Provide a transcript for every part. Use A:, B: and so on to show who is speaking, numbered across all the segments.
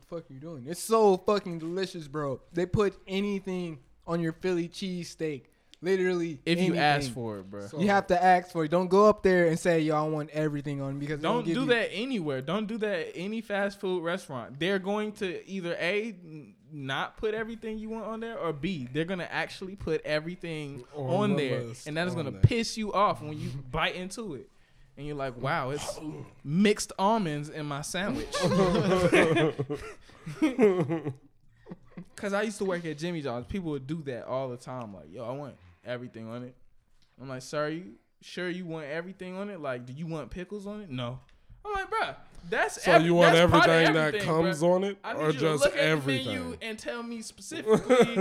A: what the fuck are you doing? It's so fucking delicious, bro. They put anything on your Philly cheesesteak. Literally,
B: If you ask for it, bro.
A: you have to ask for it. Don't go up there and say, "Yo, I want everything on," because
B: Don't do
A: you-
B: that anywhere. Don't do that at any fast food restaurant. They're going to either a not put everything you want on there, or b they're gonna actually put everything
C: On
B: on, there, and that is gonna
C: there.
B: piss you off when you bite into it, and you're like, "Wow, it's oh. mixed almonds in my sandwich." Cause I used to work at Jimmy John's. People would do that all the time. Like, yo, I want everything on it. I'm like, sir, you sure you want everything on it? Like, do you want pickles on it? No. I'm like, bruh, that's
C: So
B: ev-
C: you want
B: of
C: everything that comes
B: bruh.
C: on it, or just
B: look at the
C: everything?
B: and tell me specifically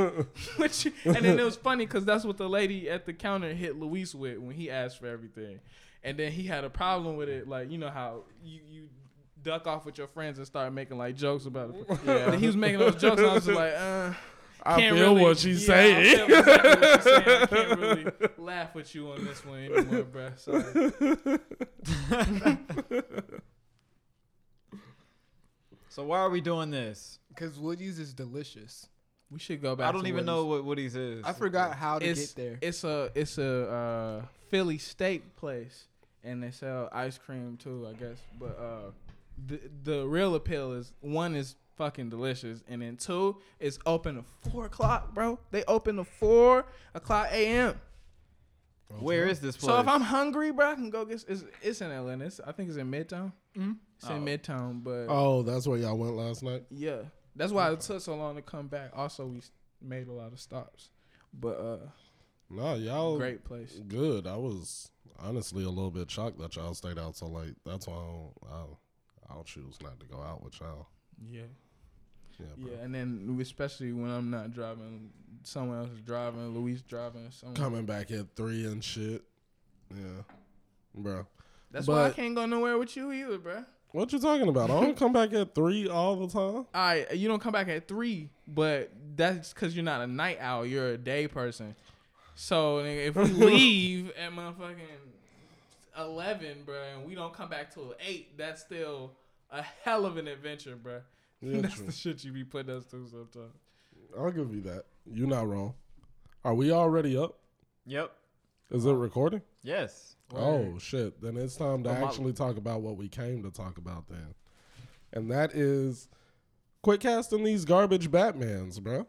B: what you. And then it was funny because that's what the lady at the counter hit Luis with when he asked for everything, and then he had a problem with it. Like you know how you you duck off with your friends and start making like jokes about it. Yeah, he was making those jokes. And I was just like, uh.
C: I
B: can't
C: feel
B: really,
C: what she's
B: yeah, I
C: saying.
B: feel exactly what she's saying. I can't really laugh with you on this one anymore, bruh. Sorry.
D: So why are we doing this?
A: because Woody's is delicious.
B: We should go back.
D: I don't
B: to
D: even
B: Woody's.
D: know what Woody's is.
A: I forgot how to
B: it's,
A: get there.
B: It's a it's a uh, Philly steak place, and they sell ice cream too, I guess. But uh, the the real appeal is one is fucking delicious, and then two is open at four o'clock, bro. They open at four o'clock a.m.
D: Where is this place?
B: So if I'm hungry, bro, I can go get. It's, it's in Atlanta. It's, I think it's in Midtown.
A: Mhm.
B: It's in
D: Oh.
B: Midtown, but
C: Oh, that's where y'all went last night.
B: yeah, that's why it took so long to come back. Also, we made a lot of stops, but uh,
C: No, y'all
B: great place.
C: good. I was honestly a little bit shocked that y'all stayed out so late. That's why I don't, I'll, I'll choose not to go out with y'all.
B: Yeah.
C: Yeah, bro.
B: Yeah, and then especially when I'm not driving, someone else is driving, Luis driving, someone.
C: Coming back at three and shit. Yeah, bro.
B: That's why I can't go nowhere with you either, bro.
C: What you talking about? I don't come back at three all the time.
B: All right, you don't come back at three, but that's because you're not a night owl. You're a day person. So nigga, if we leave at motherfucking eleven, bro, and we don't come back till eight, that's still a hell of an adventure, bro.
C: Yeah,
B: that's
C: true.
B: the shit you be putting us through sometimes.
C: I'll give you that. You're not wrong. Are we already up?
D: Yep.
C: Is it recording?
D: Yes.
C: Oh shit! Then it's time to actually talk about what we came to talk about then, and that is quit casting these garbage Batmans, bro.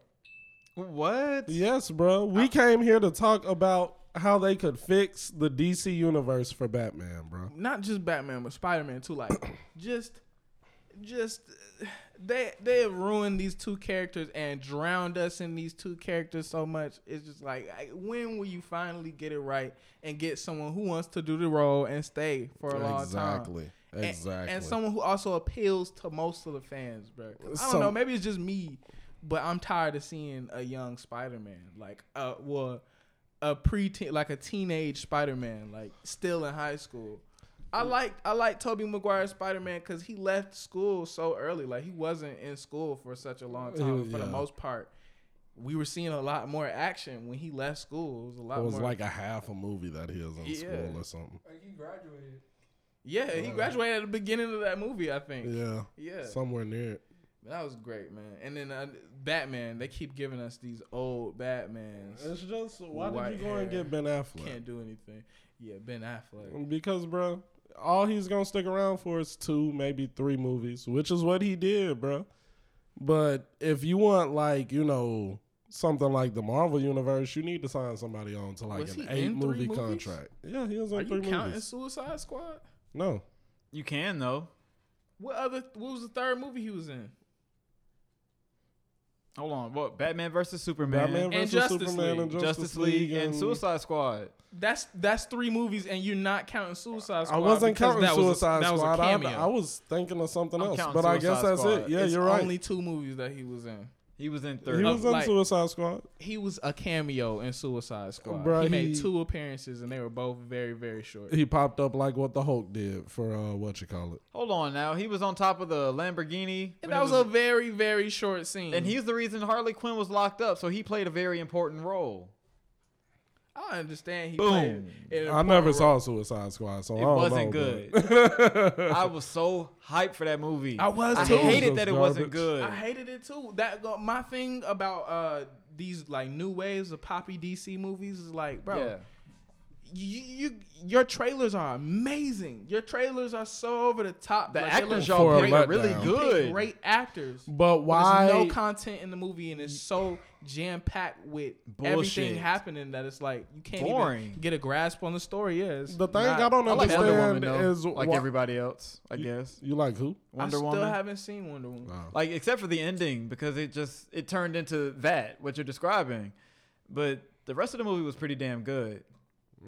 D: What?
C: Yes, bro. We came here to talk about how they could fix the DC universe for Batman, bro.
B: not just Batman, but Spider Man too. Like, just, just they they have ruined these two characters and drowned us in these two characters so much. It's just like, I- when will you finally get it right and get someone who wants to do the role and stay for a long time?
C: exactly. Exactly.
B: And, someone who also appeals to most of the fans, bro. I don't
C: Some-
B: know. Maybe it's just me, but I'm tired of seeing a young Spider Man, like, uh, well, a pre like a teenage Spider Man, like still in high school. I like I like Tobey Maguire Spider Man because he left school so early. Like he wasn't in school for such a long time.
C: was-
B: For the most part, we were seeing a lot more action when he left school. It was a lot
C: it was
B: more.
C: like a half a movie that he was in
B: Yeah.
C: school or something.
A: Like he graduated.
B: yeah, he graduated at the beginning of that movie. I think.
C: Yeah,
B: Yeah.
C: somewhere near it.
B: That was great, man. And then uh, Batman, they keep giving us these old Batmans.
C: It's just why did you go and get Ben Affleck?
B: Can't do anything. Yeah, Ben Affleck.
C: Because, bro, all he's gonna stick around for is two, maybe three movies, which is what he did, bro. But if you want, like, you know, something like the Marvel universe, you need to sign somebody on to like
B: Was
C: an eight movie
B: movies?
C: contract. Yeah, he was in
B: Are
C: three
B: you counting. Suicide Squad?
C: No,
D: You can though.
B: What other? What was the third movie he was in?
D: Hold on. What? Batman versus Superman.
C: Batman
B: And
C: versus
B: Justice
C: Superman
B: League.
C: and Justice,
D: Justice League and
C: and
D: Suicide Squad.
B: That's that's three movies, and you're not counting Suicide Squad.
C: I wasn't counting
B: that was a-
C: Suicide
B: that was a
C: Squad. I,
B: cameo.
C: I was thinking of something
D: I'm
C: else,
D: counting
C: but I guess that's
D: Squad.
C: it. Yeah,
B: It's
C: you're right.
B: Only two movies that he was in.
D: He was in third.
C: he was in
B: like-
C: Suicide Squad.
B: He was a cameo in Suicide Squad.
C: Bruh,
B: he made two appearances, and they were both very, very short.
C: He popped up like what the Hulk did for uh, what you call it.
D: Hold on now. He was on top of the Lamborghini.
B: And that
D: it
B: was a very, very short scene.
D: and he's the reason Harley Quinn was locked up. So he played a very important role.
B: I understand he
D: Boom.
B: played. in a
C: I never
B: important
C: saw. Suicide Squad, so
D: It
C: I don't
D: wasn't
C: know,
D: good. I was so hyped for that movie.
B: I was too.
D: I
B: too.
D: hated that it
C: Garbage.
D: wasn't good.
B: I hated it too. That go, my thing about uh these like new waves of poppy DC movies is like, bro,
D: Yeah.
B: You, you your trailers are amazing. Your trailers are so over the top.
D: The
B: Like,
D: actors y'all
C: a
D: picked are really good.
B: Great actors.
C: But
B: But
C: why?
B: There's no content in the movie, and it's so jam packed with everything happening that it's like you can't
D: Boring.
B: even get a grasp on the story. Yeah,
C: the thing
B: not-
C: I don't
D: I like Woman
C: understand
D: though,
C: is
D: like
C: why-
D: everybody else, I
C: you,
D: guess.
C: You like who?
D: Wonder Woman?
B: I still
D: Woman.
B: haven't seen Wonder Woman.
C: Oh.
D: Like except for the ending because it just it turned into that what you're describing, but the rest of the movie was pretty damn good.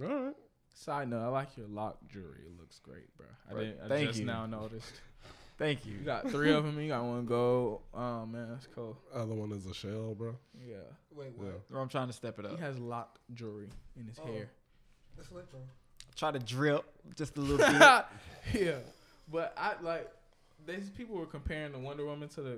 C: All right.
B: Side note, I like your lock jewelry. It looks great, bro. I,
D: Right.
B: didn't, I
D: Thank
B: just
D: you.
B: now noticed.
D: Thank you.
B: You got three of them. You got one gold. Oh man, that's cool.
C: Other one is a shell, bro.
B: Yeah,
A: Wait,
C: Yeah.
A: what?
D: Or I'm trying to step it up.
B: he has locked jewelry in his
A: Oh.
B: hair.
A: That's electro.
D: Try to drip just a little bit.
B: yeah, but I like these people were comparing the Wonder Woman to the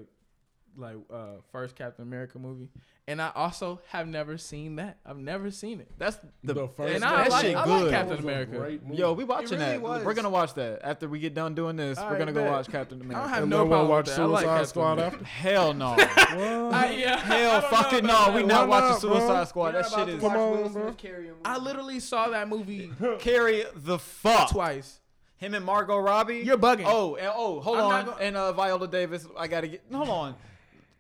B: like uh first Captain America movie, and I also have never seen that. I've never seen it.
D: That's the,
C: The first
D: and
B: one. I
D: that
B: like-
D: shit
B: I like
D: good.
B: Captain
C: That was a
B: America.
D: Yo, we watching
A: really
D: that.
A: was.
D: We're gonna watch that after we get done doing this. we're gonna go
B: bet.
D: watch Captain
B: I don't have
C: and
B: no
C: then we'll
B: problem
C: watch
B: with that. I like
C: Suicide Squad after.
D: Hell no.
B: I, yeah,
D: Hell
B: don't
D: fucking no. We not watching
C: not, bro?
D: Suicide Squad. That shit is
C: Come on, bro.
B: I literally saw that movie
D: carry the fuck.
B: twice.
D: Him and Margot Robbie.
B: You're bugging.
D: Oh, and, oh, hold
B: I'm
D: on.
B: go-
D: and uh, Viola Davis. I gotta get. Hold on.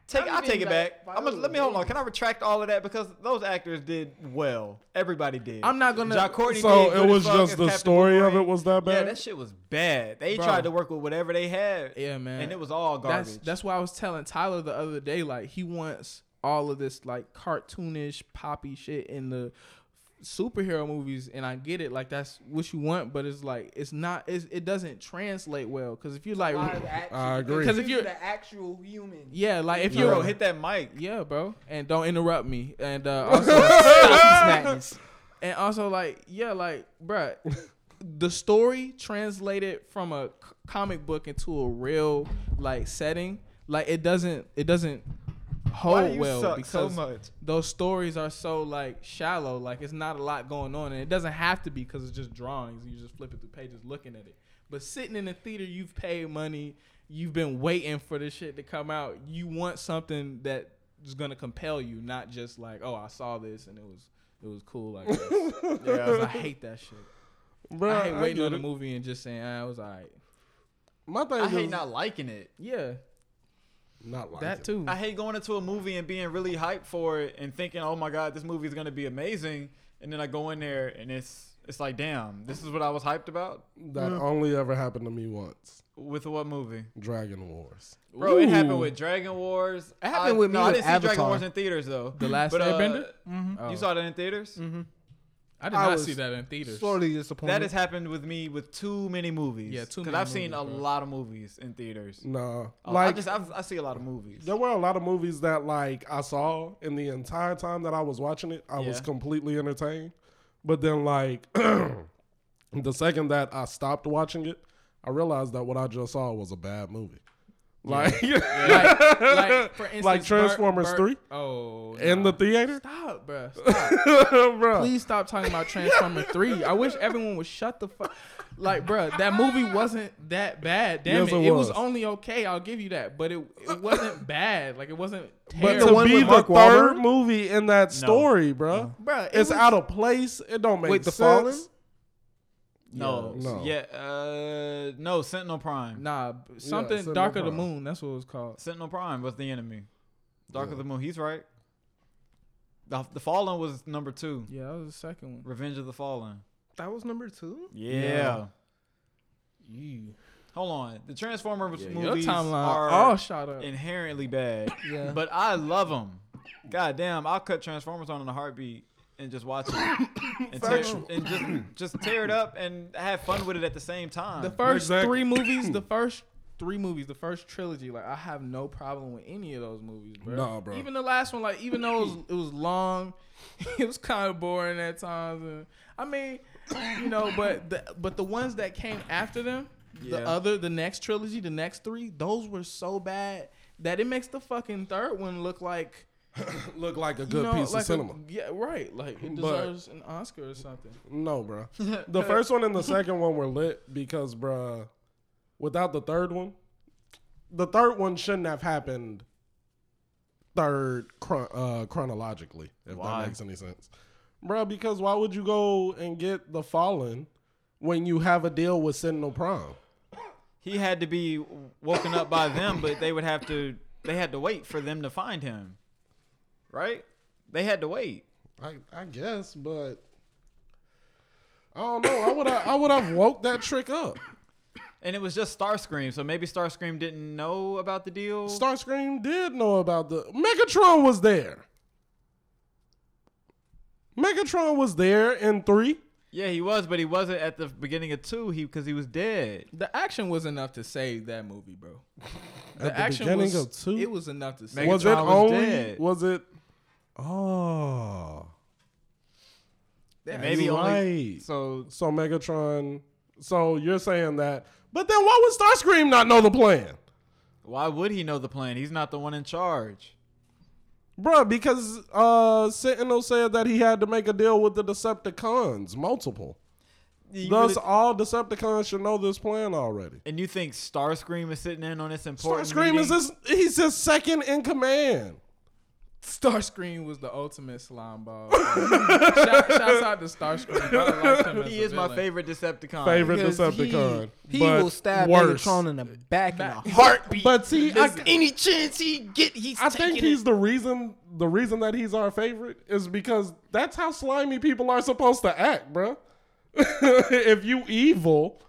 D: Take. I'll take it back. I'm gonna, let me hold on. Can I retract all of that because those actors did well. Everybody did.
B: I'm not gonna-
D: John Courtney
C: So
D: did good
C: it
D: as
C: was
D: fuck
C: just
D: as
C: the
D: Captain
C: story of
D: Boomerang.
C: it was that bad?
D: Yeah,
C: bad.
D: that shit was bad. They
B: Bro.
D: tried to work with whatever they had.
B: Yeah, man.
D: And it was all garbage.
B: That's that's why I was telling Tyler the other day. Like he wants all of this like cartoonish poppy shit in the superhero movies, and I get it. Like that's what you want, but it's like it's not. It's, it doesn't translate well because if you like,
C: I agree.
B: Because if
A: you're
B: you're-
A: the actual human,
B: yeah, like if
D: Bro,
B: you're
D: hit that mic.
B: yeah, bro, and don't interrupt me, and uh, also
A: madness.
B: and also like yeah, like bruh, the story translated from a c- comic book into a real like setting, like it doesn't it doesn't hold
D: Why do you
B: well
D: suck
B: because
D: so much?
B: those stories are so like shallow, like it's not a lot going on, and it doesn't have to be because it's just drawings. You just flipping through pages, looking at it. But sitting in the theater, you've paid money, you've been waiting for this shit to come out. You want something that is gonna compel you, not just like, oh, I saw this and it was it was cool. Like, guess.
D: Yeah.
B: 'Cause I hate that shit.
C: Bro,
B: I hate waiting
C: get
B: on the
C: it.
B: movie and just saying, ah, it was alright.
C: My thing
D: I
C: is
D: hate not liking it.
B: Yeah,
C: not like
B: that too.
D: I hate going into a movie and being really hyped for it and thinking, "Oh my god, this movie is gonna be amazing," and then I go in there and it's it's like, "Damn, this is what I was hyped about."
C: That only ever happened to me once.
D: With what movie,
C: Dragon Wars.
D: bro? It happened with Dragon Wars.
A: It happened
D: I,
A: with me
D: no, I didn't see Dragon Wars in theaters though.
B: the last
D: But, uh,
B: Airbender.
A: Mm-hmm.
B: Oh.
D: You saw that in theaters.
A: Mm-hmm.
B: I did
A: I
B: not
A: was
B: see that in theaters.
A: Slowly disappointed.
D: That has happened with me with too many movies.
B: Yeah, too
D: Because
B: many
D: I've seen a
B: movies, bro.
D: lot of movies in theaters.
C: Nah.
D: Oh,
C: like
D: I just I've, I see a lot of movies.
C: there were a lot of movies that like I saw in the entire time that I was watching it, I was
D: Yeah.
C: completely entertained. But then like the second that I stopped watching it, I realized that what I just saw was a bad movie. Like,
B: like, like, for instance,
C: Like Transformers
B: Burt-
C: 3?
B: Oh,
C: in
B: nah.
C: the theater,
B: Stop, bro. Stop.
C: bro.
B: Please stop talking about Transformer 3. I wish everyone would shut the fuck. Like, bro, that movie wasn't that bad. Damn
C: Yes,
B: it.
C: it
B: It was.
C: was.
B: only okay. I'll give you that. But it it wasn't bad. Like, it wasn't
C: But
B: terrible.
C: to be the
A: Mark
C: third
A: Wahlberg?
C: movie in that story, bro,
B: bro, it
C: it's
B: was,
C: out of place. It don't make
A: Wait, The
C: sense.
A: Fallen?
D: No,
C: No.
D: yeah, uh, no. Sentinel Prime.
B: Nah, something
C: Sentinel
B: Dark of the Moon. That's what it was called.
D: Sentinel Prime was the enemy. Dark
C: Yeah.
D: of the Moon. He's right. The, the Fallen was number two.
B: Yeah, that was the second one.
D: Revenge of the Fallen.
A: That was number two.
D: Yeah.
B: Yeah.
D: Hold on. The Transformers
B: Yeah,
D: movies
B: timeline
D: are
B: all shot up.
D: inherently bad,
A: Yeah.
D: but I love them. God damn, I'll cut Transformers on in a heartbeat and just watch it and, tear, and just just tear it up and have fun with it at the same time.
B: The first
C: Exactly.
B: three movies, the first three movies, the first trilogy, like I have no problem with any of those movies, bro.
C: Nah, bro.
B: Even the last one, like even though it was, it was long, it was kind of boring at times. And, I mean, you know, but the but the ones that came after them,
D: Yeah.
B: the other, the next trilogy, the next three, those were so bad that it makes the fucking third one look like
C: look like a
B: You
C: good
B: know,
C: piece
B: like
C: of cinema.
B: A, yeah, right. Like it
C: But-
B: deserves an Oscar or something.
C: No, bro. The first one and the second one were lit because, bruh, without the third one, the third one shouldn't have happened third chron- uh, chronologically, if
D: Why?
C: that makes any sense. Bruh, because why would you go and get the Fallen when you have a deal with Sentinel Prime?
D: He had to be woken up by them, but they would have to. They had to wait for them to find him, right? They had to wait.
C: I, I guess, but I don't know. I would I would have woke that trick up.
D: And it was just Starscream, so maybe Starscream didn't know about the deal.
C: Starscream did know about the Megatron was there. Megatron was there in three.
D: yeah, he was, but he wasn't at the beginning of two. He because he was dead.
B: The action was enough to save that movie, bro. The,
C: At the
B: action
C: beginning
B: was
C: of two?
B: It was enough to save.
D: Megatron
C: was it
D: was
C: only?
D: dead.
C: Was it? Oh,
B: Yeah,
D: Maybe
C: you're
D: only. So
C: So Megatron. So you're saying that? But then why would Starscream not know the plan,
D: why would he know the plan? He's not the one in charge.
C: Bruh, Because uh, Sentinel said that he had to make a deal with the Decepticons, multiple.
D: You
C: Thus,
D: really-
C: all Decepticons should know this plan already.
D: and you think Starscream is sitting in on this important?
C: Starscream is
D: meeting?
C: his, he's his second in command.
B: Starscream was the ultimate slime ball. Shout, shouts out to Starscream. bro. I liked him as
D: He
B: a
D: is my
B: villain.
D: favorite Decepticon.
C: Favorite
A: Because
C: Decepticon.
A: He, he will stab
C: worse.
A: Megatron in the back,
B: Back.
A: in a heartbeat.
C: But see, I,
A: any chance he get, he's
C: I think he's
A: it.
C: the reason. The reason that he's our favorite is because that's how slimy people are supposed to act, bruh. if you evil,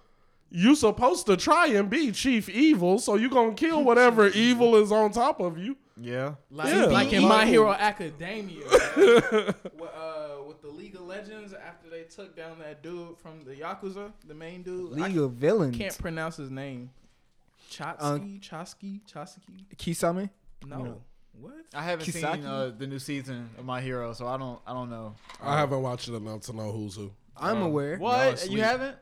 C: you supposed to try and be chief evil, so you gonna kill whatever evil is on top of you.
D: Yeah.
B: Like,
C: Yeah.
B: like in My. Hero Academia, with, uh, with the League of Legends after they took down that dude from the Yakuza, the main dude.
A: League
B: I
A: of Villains.
B: can't pronounce his name. Chotsky,
A: Uh,
B: Chosky, Chosky.
A: Kisame.
B: No,
A: No.
B: what?
D: I haven't
A: Kisaki?
D: seen uh, the new season of My Hero, so I don't. I don't know.
C: I haven't watched it enough to know who's who.
A: I'm
B: Oh.
A: aware.
D: What
B: asleep.
D: you haven't?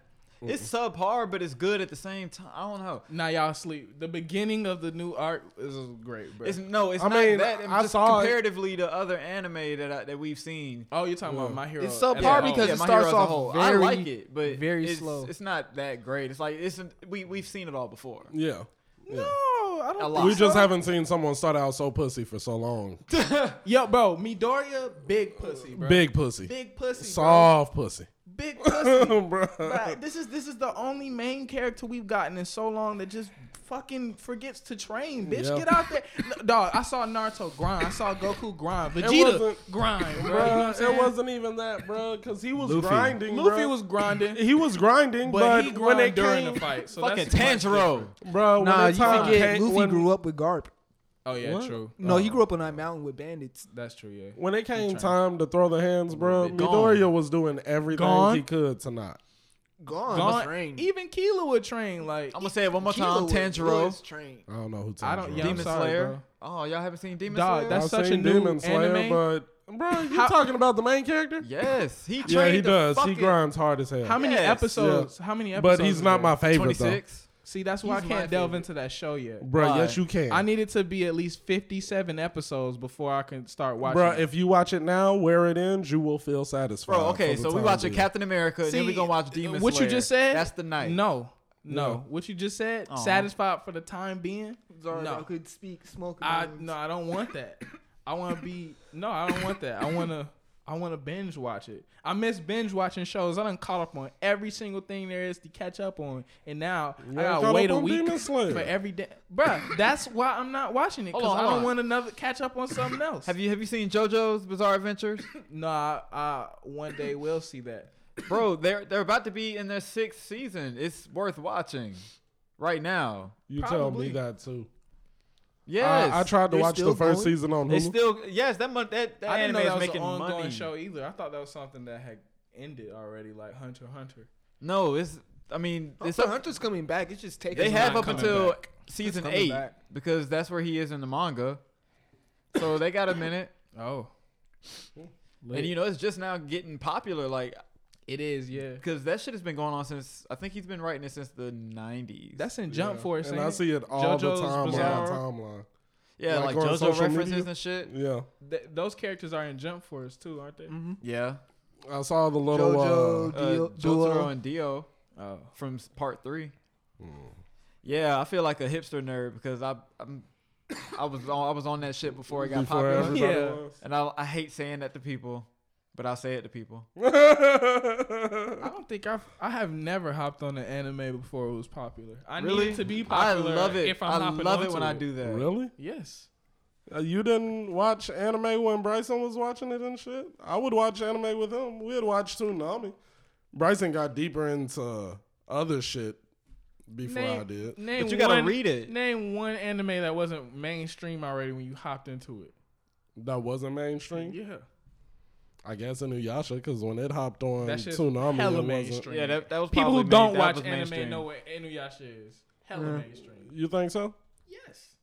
D: It's subpar, but it's good at the same time. I don't know.
B: Now y'all sleep. The beginning of the new art is great, bro.
D: It's no. It's
C: I
D: not
C: mean,
D: that. It's
C: I
D: just
C: saw it.
D: comparatively to other anime that I, that we've seen.
B: oh, you're talking
C: Yeah.
B: about My Hero.
A: It's
B: as a
A: subpar
B: whole.
A: because
D: yeah,
A: it
D: My
A: starts
D: Hero as a
A: off
D: whole. I like it, but
A: very
D: it's,
A: slow.
D: It's not that great. It's like it's we we've seen it all before.
C: Yeah.
B: no, I don't.
D: A
B: think
D: lot.
C: We
B: so.
C: just haven't seen someone start out so pussy for so long.
B: Yo, bro, Midoriya, big pussy, bro.
C: Big pussy.
B: big pussy,
C: Soft pussy.
B: bro. Pussy.
C: Bruh.
B: Bruh, this is this is the only main character we've gotten in so long that just fucking forgets to train. Bitch,
C: Yeah.
B: get out there, No, dog. I saw Naruto grind. I saw Goku grind. Vegeta
C: wasn't-
B: grind, bro. You know what I'm
C: Bruh,
B: saying?
C: it wasn't even that, bro, because he was
D: Luffy.
C: grinding.
B: Luffy
C: bruh.
B: was grinding,
C: he was grinding,
B: but,
C: but,
B: he
C: when
B: grind
C: it
B: during
C: came,
B: the fight. So
D: Fucking
B: that's much
D: Tanjiro.
C: bro, when
A: Nah,
C: the
A: you
C: time
A: forget
C: came,
A: Luffy
C: when,
A: grew up with Garp.
B: Oh yeah,
C: What?
B: true.
A: No, he grew um, up on that mountain with bandits.
B: That's true. Yeah.
C: when it came time to throw the hands, bro,
D: Gone.
C: Midoriya was doing everything
B: Gone.
C: he could to not.
A: Gone.
B: Gone.
A: Train.
B: Even Keela would train. Like
D: I'm gonna say it one more
A: Kilo
D: time.
A: was-
D: Tanjiro,
A: was trained.
C: I don't know who.
B: I don't-
C: Tanjiro
B: yeah, I'm
C: is.
D: Demon
B: sorry,
D: Slayer.
B: bro.
D: Oh, y'all haven't seen Demon
B: Dog,
D: Slayer?
B: that's
C: I've
B: such a
C: seen
B: new
C: Demon Slayer,
B: anime.
C: but bro, you
B: How-
C: talking about the main character?
D: yes, he
C: Yeah,
D: trained
C: he
D: the
C: does. He
D: fucking
C: grinds hard as hell.
B: how many
D: Yes.
B: episodes? How many episodes?
C: but he's
B: is
C: not
B: there?
C: my favorite though,
D: 26.
B: See, that's why I
D: He's my
B: can't delve
D: favorite.
B: into that show yet.
C: bro.
D: Why?
C: Yes, you can.
B: I need it to be at least 57 episodes before I can start watching.
C: Bro,
B: it.
C: if you watch it now, where it ends, you will feel satisfied.
D: Bro, okay,
C: for the
D: so we
C: time
D: watching
C: being.
D: Captain America, and then we
B: See,
D: gonna watch Demon
B: what
D: Slayer.
B: you just said?
D: That's the night.
B: No, no.
C: Yeah.
B: What you just said?
D: Aw.
B: Satisfied for the time being?
A: Sorry,
B: No.
A: I could speak smoke.
B: I no, I don't want that. I want to be no, I don't want that. I want to I want to binge watch it. I miss binge watching shows. I done caught up on every single thing there is to catch up on, and now
C: You
B: I
C: ain't
B: gotta wait a week
C: Demon Slayer.
B: for every day. Bruh, that's why I'm not watching it because I don't want another catch up on something else.
D: Have you have you seen JoJo's Bizarre Adventures?
B: No, I, I one day will see that.
D: Bro, they're they're about to be in their sixth season. It's worth watching right now.
C: You tell me that too.
D: Yes,
C: I, I tried to watch the first
A: going?
C: season on
D: They
C: Hulu.
D: still yes, that mon- that, that
B: I didn't
D: anime
B: know
D: is
B: that was an
D: making
B: ongoing
D: money.
B: show either. I thought that was something that had ended already, like Hunter Hunter.
D: No, it's I mean it's
A: Hunter
D: up,
A: Hunter's coming back. It's just taking.
D: they have up until
B: back.
D: season eight
A: back.
D: because that's where he is in the manga. So they got a minute,
B: Oh,
D: and you know it's just now getting popular. Like
B: it is, yeah.
D: because that shit has been going on since I think he's been writing it since the '90s.
B: That's in Jump
C: Yeah.
B: Force,
C: and I see it all
B: JoJo's
C: the time
B: Bizarre.
C: on my timeline.
D: Yeah,
C: Like
D: like,
C: on
D: JoJo references
C: media?
D: and shit.
C: Yeah,
B: Th- those characters are in Jump Force too, aren't they?
A: Mm-hmm.
D: Yeah.
C: I saw the little.
A: JoJo.
C: Uh,
D: Uh,
A: Dio-
D: Jotaro and Dio
B: Oh,
D: from part three.
C: mm.
D: Yeah, I feel like a hipster nerd because I I'm, I was on I was on that shit before it got
C: before
D: popular,
B: Yeah.
C: was.
D: and I I hate saying that to people, but I say it to people.
B: I don't think I've I have never hopped on an anime before it was popular. I
D: really?
B: need it to be popular.
D: I
B: popular.
D: love it.
B: If I'm
D: I love it
B: onto
D: when I do that.
C: really?
B: Yes.
C: Uh, you didn't watch anime when Bryson was watching it and shit? I would watch anime with him. We'd watch Toonami. Bryson got deeper into other shit before
B: Name-
C: I did.
B: Name
D: But you gotta
B: one,
D: read it.
B: Name one anime that wasn't mainstream already when you hopped into it.
C: That wasn't mainstream.
B: Yeah.
C: I guess Inuyasha, because when it hopped on
B: That shit's
C: Toonami,
B: hella
C: it wasn't.
B: mainstream.
D: Yeah, that, that was
B: People who
D: main-
B: don't
D: that
B: watch anime
D: mainstream.
B: know what Inuyasha is. Hella
A: Yeah.
B: mainstream.
C: You think so?
B: Yes.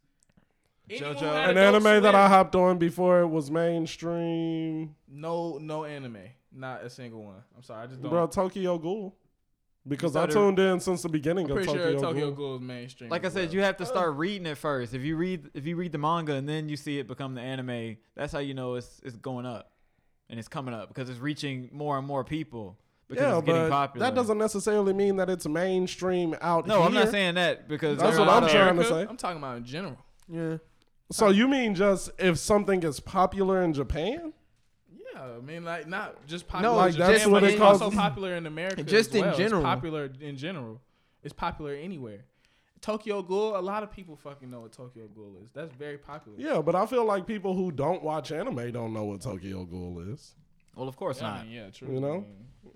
D: JoJo.
B: Anyone who had
C: An
B: Adult
C: anime that I hopped on before it was mainstream,
B: No, no anime. Not a single one. I'm sorry. I just don't.
C: bro. Tokyo Ghoul, because I tuned in since the beginning
B: I'm
C: of Tokyo,
B: sure Tokyo
C: Ghoul.
B: Ghoul is mainstream.
D: Like I said,
B: well.
D: you have to start uh. reading it first. If you read if you read the manga and then you see it become the anime, that's how you know it's it's going up and it's coming up because it's reaching more and more people because
C: Yeah,
D: it's getting
C: but
D: popular.
C: that doesn't necessarily mean that it's mainstream out
D: No,
C: here.
D: I'm not saying that because
C: That's what I'm trying
D: of,
C: to say.
B: I'm talking about in general.
A: Yeah.
C: So you mean just if something is popular in Japan?
B: Yeah, I mean, like not just popular.
A: No,
C: like
B: in
C: that's
B: Japan,
C: what
B: but it's
C: calls-
B: also popular in America.
A: Just
B: as
A: in
B: well. It's
A: general.
B: popular in general. It's popular anywhere. Tokyo Ghoul. A lot of people fucking know what Tokyo Ghoul is. That's very popular.
C: Yeah, but I feel like people who don't watch anime don't know what Tokyo Ghoul is.
D: Well, of course
B: Yeah, I
D: not.
B: mean, yeah, true.
C: You know?
B: I mean,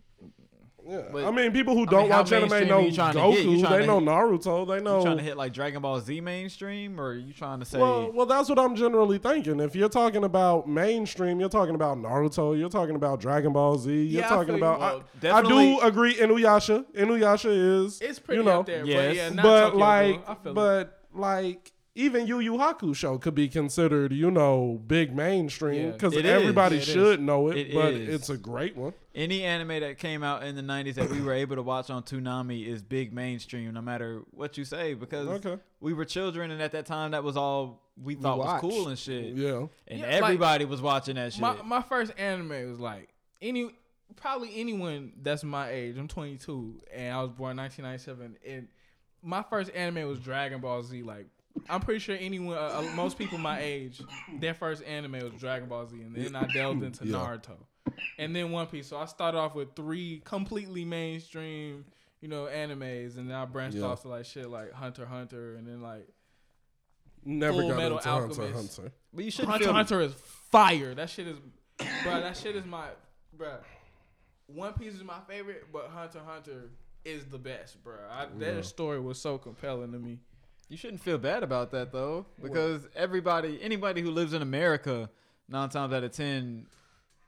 C: Yeah,
D: But-
C: I mean, people who don't
D: mean,
C: watch anime know
D: are you trying to get? You
C: Goku. They know
D: hit-
C: Naruto. They know.
D: You
C: know.
D: trying to hit like Dragon Ball Z mainstream, or are you trying to say?
C: well, well, that's what I'm generally thinking. If you're talking about mainstream, you're talking about Naruto. You're talking about Dragon Ball Z. You're
B: Yeah,
C: talking
B: feel you.
C: about.
B: Well,
C: I, I
D: definitely-
C: do agree. Inuyasha. Inuyasha is.
B: it's pretty
C: you know,
B: up there.
D: Yes.
B: But yeah, not
C: but like,
B: Ghoul. It.
C: but like, even Yu Yu Hakusho could be considered, you know, big mainstream because
D: It is.
C: everybody
B: Yeah, it is.
C: should know it.
D: It
C: but
D: is.
C: it's a great one.
D: any anime that came out in the 90s that we were able to watch on Toonami is big mainstream, no matter what you say, because
C: Okay.
D: we were children, and at that time, that was all we thought was cool and shit.
C: Yeah.
D: And
B: Yeah, like-
D: everybody was watching that shit.
B: my my first anime was like any probably anyone that's my age. I'm 22 and I was born 1997 and my first anime was Dragon Ball Z like I'm pretty sure anyone uh, uh, most people my age their first anime was Dragon Ball Z and then I delved into
C: Yeah.
B: Naruto. And then One Piece. So I started off with three completely mainstream, you know, animes and then I branched
C: Yeah.
B: off to like shit like Hunter Hunter and then like
C: Never
B: Full
C: got
B: Metal
C: into Hunter
B: Alchemist.
C: Hunter.
D: but you shouldn't
B: Hunter Hunter is fire. That shit is, bro. That shit is my, bro. One Piece is my favorite, but Hunter Hunter is the best, bro. I,
C: Yeah.
B: That story was so compelling to me.
D: You shouldn't feel bad about that though, because everybody, anybody who lives in America, nine times out of ten,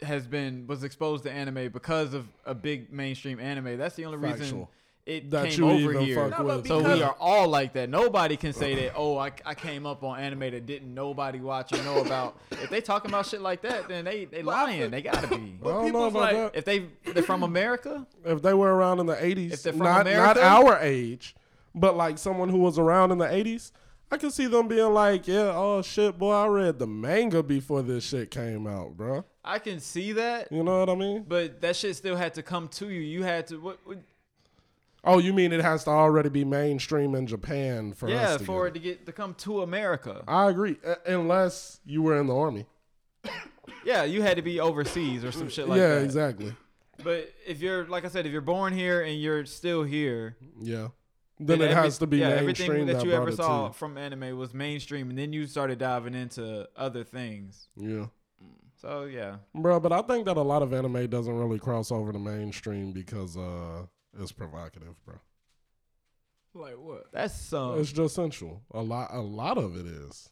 D: has been was exposed to anime because of a big mainstream anime. That's the only reason it
C: That
D: came
C: you
D: over here.
C: fuck
B: No,
C: with.
D: So we are all like that. Nobody can say that. Oh, I, I came up on anime that didn't nobody watch or know about. if they talking about shit like that, then they they lying.
B: feel-
D: They gotta be.
C: I don't know about
B: like-
C: that.
D: If they they're from America,
C: If they were around in the 80s,
D: they're
C: not, not our age, but like someone who was around in the 80s, I can see them being like, yeah, oh shit, boy, I read the manga before this shit came out, bro.
D: I can see that.
C: You know what I mean?
D: But that shit still had to come to you. You had to what, what
C: Oh, you mean it has to already be mainstream in Japan for
D: yeah, for it to get to come to America.
C: I agree, uh, unless you were in the army.
D: Yeah, you had to be overseas or some shit like
C: yeah,
D: that.
C: Yeah, exactly.
D: But if you're like I said, if you're born here and you're still here,
C: Yeah. Then, it
D: every-
C: has to be
D: yeah,
C: mainstream
D: everything that
C: that
D: you ever saw
C: you.
D: from anime was mainstream, and then you started diving into other things.
C: Yeah.
D: So yeah,
C: Bro, but I think that a lot of anime doesn't really cross over to mainstream because uh it's provocative, bro.
B: Like what?
D: that's um,
C: It's just sensual. A lot a lot of it is.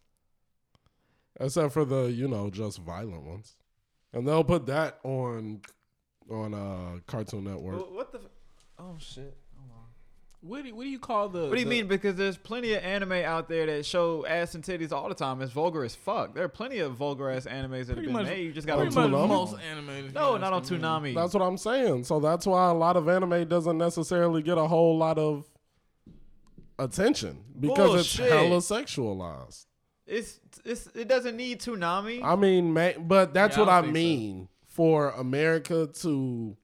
C: Except for the, you know, just violent ones. And they'll put that on on uh Cartoon Network.
D: What the? f- Oh shit. Hold on.
B: What do you, what do you call the?
D: What do you
B: the-
D: mean? Because there's plenty of anime out there that show ass and titties all the time. It's vulgar as fuck. There are plenty of vulgar ass animes that have been
B: much-
D: made. You just gotta
B: Pretty much
C: Toonami?
B: most anime.
D: No, not on Toonami.
C: That's what I'm saying. So that's why a lot of anime doesn't necessarily get a whole lot of attention because
D: Bullshit.
C: it's hella sexualized.
D: It's it's it doesn't need tsunami.
C: I mean, ma- but that's
B: Yeah,
C: what
B: don't
C: I
B: think so.
C: mean for America to.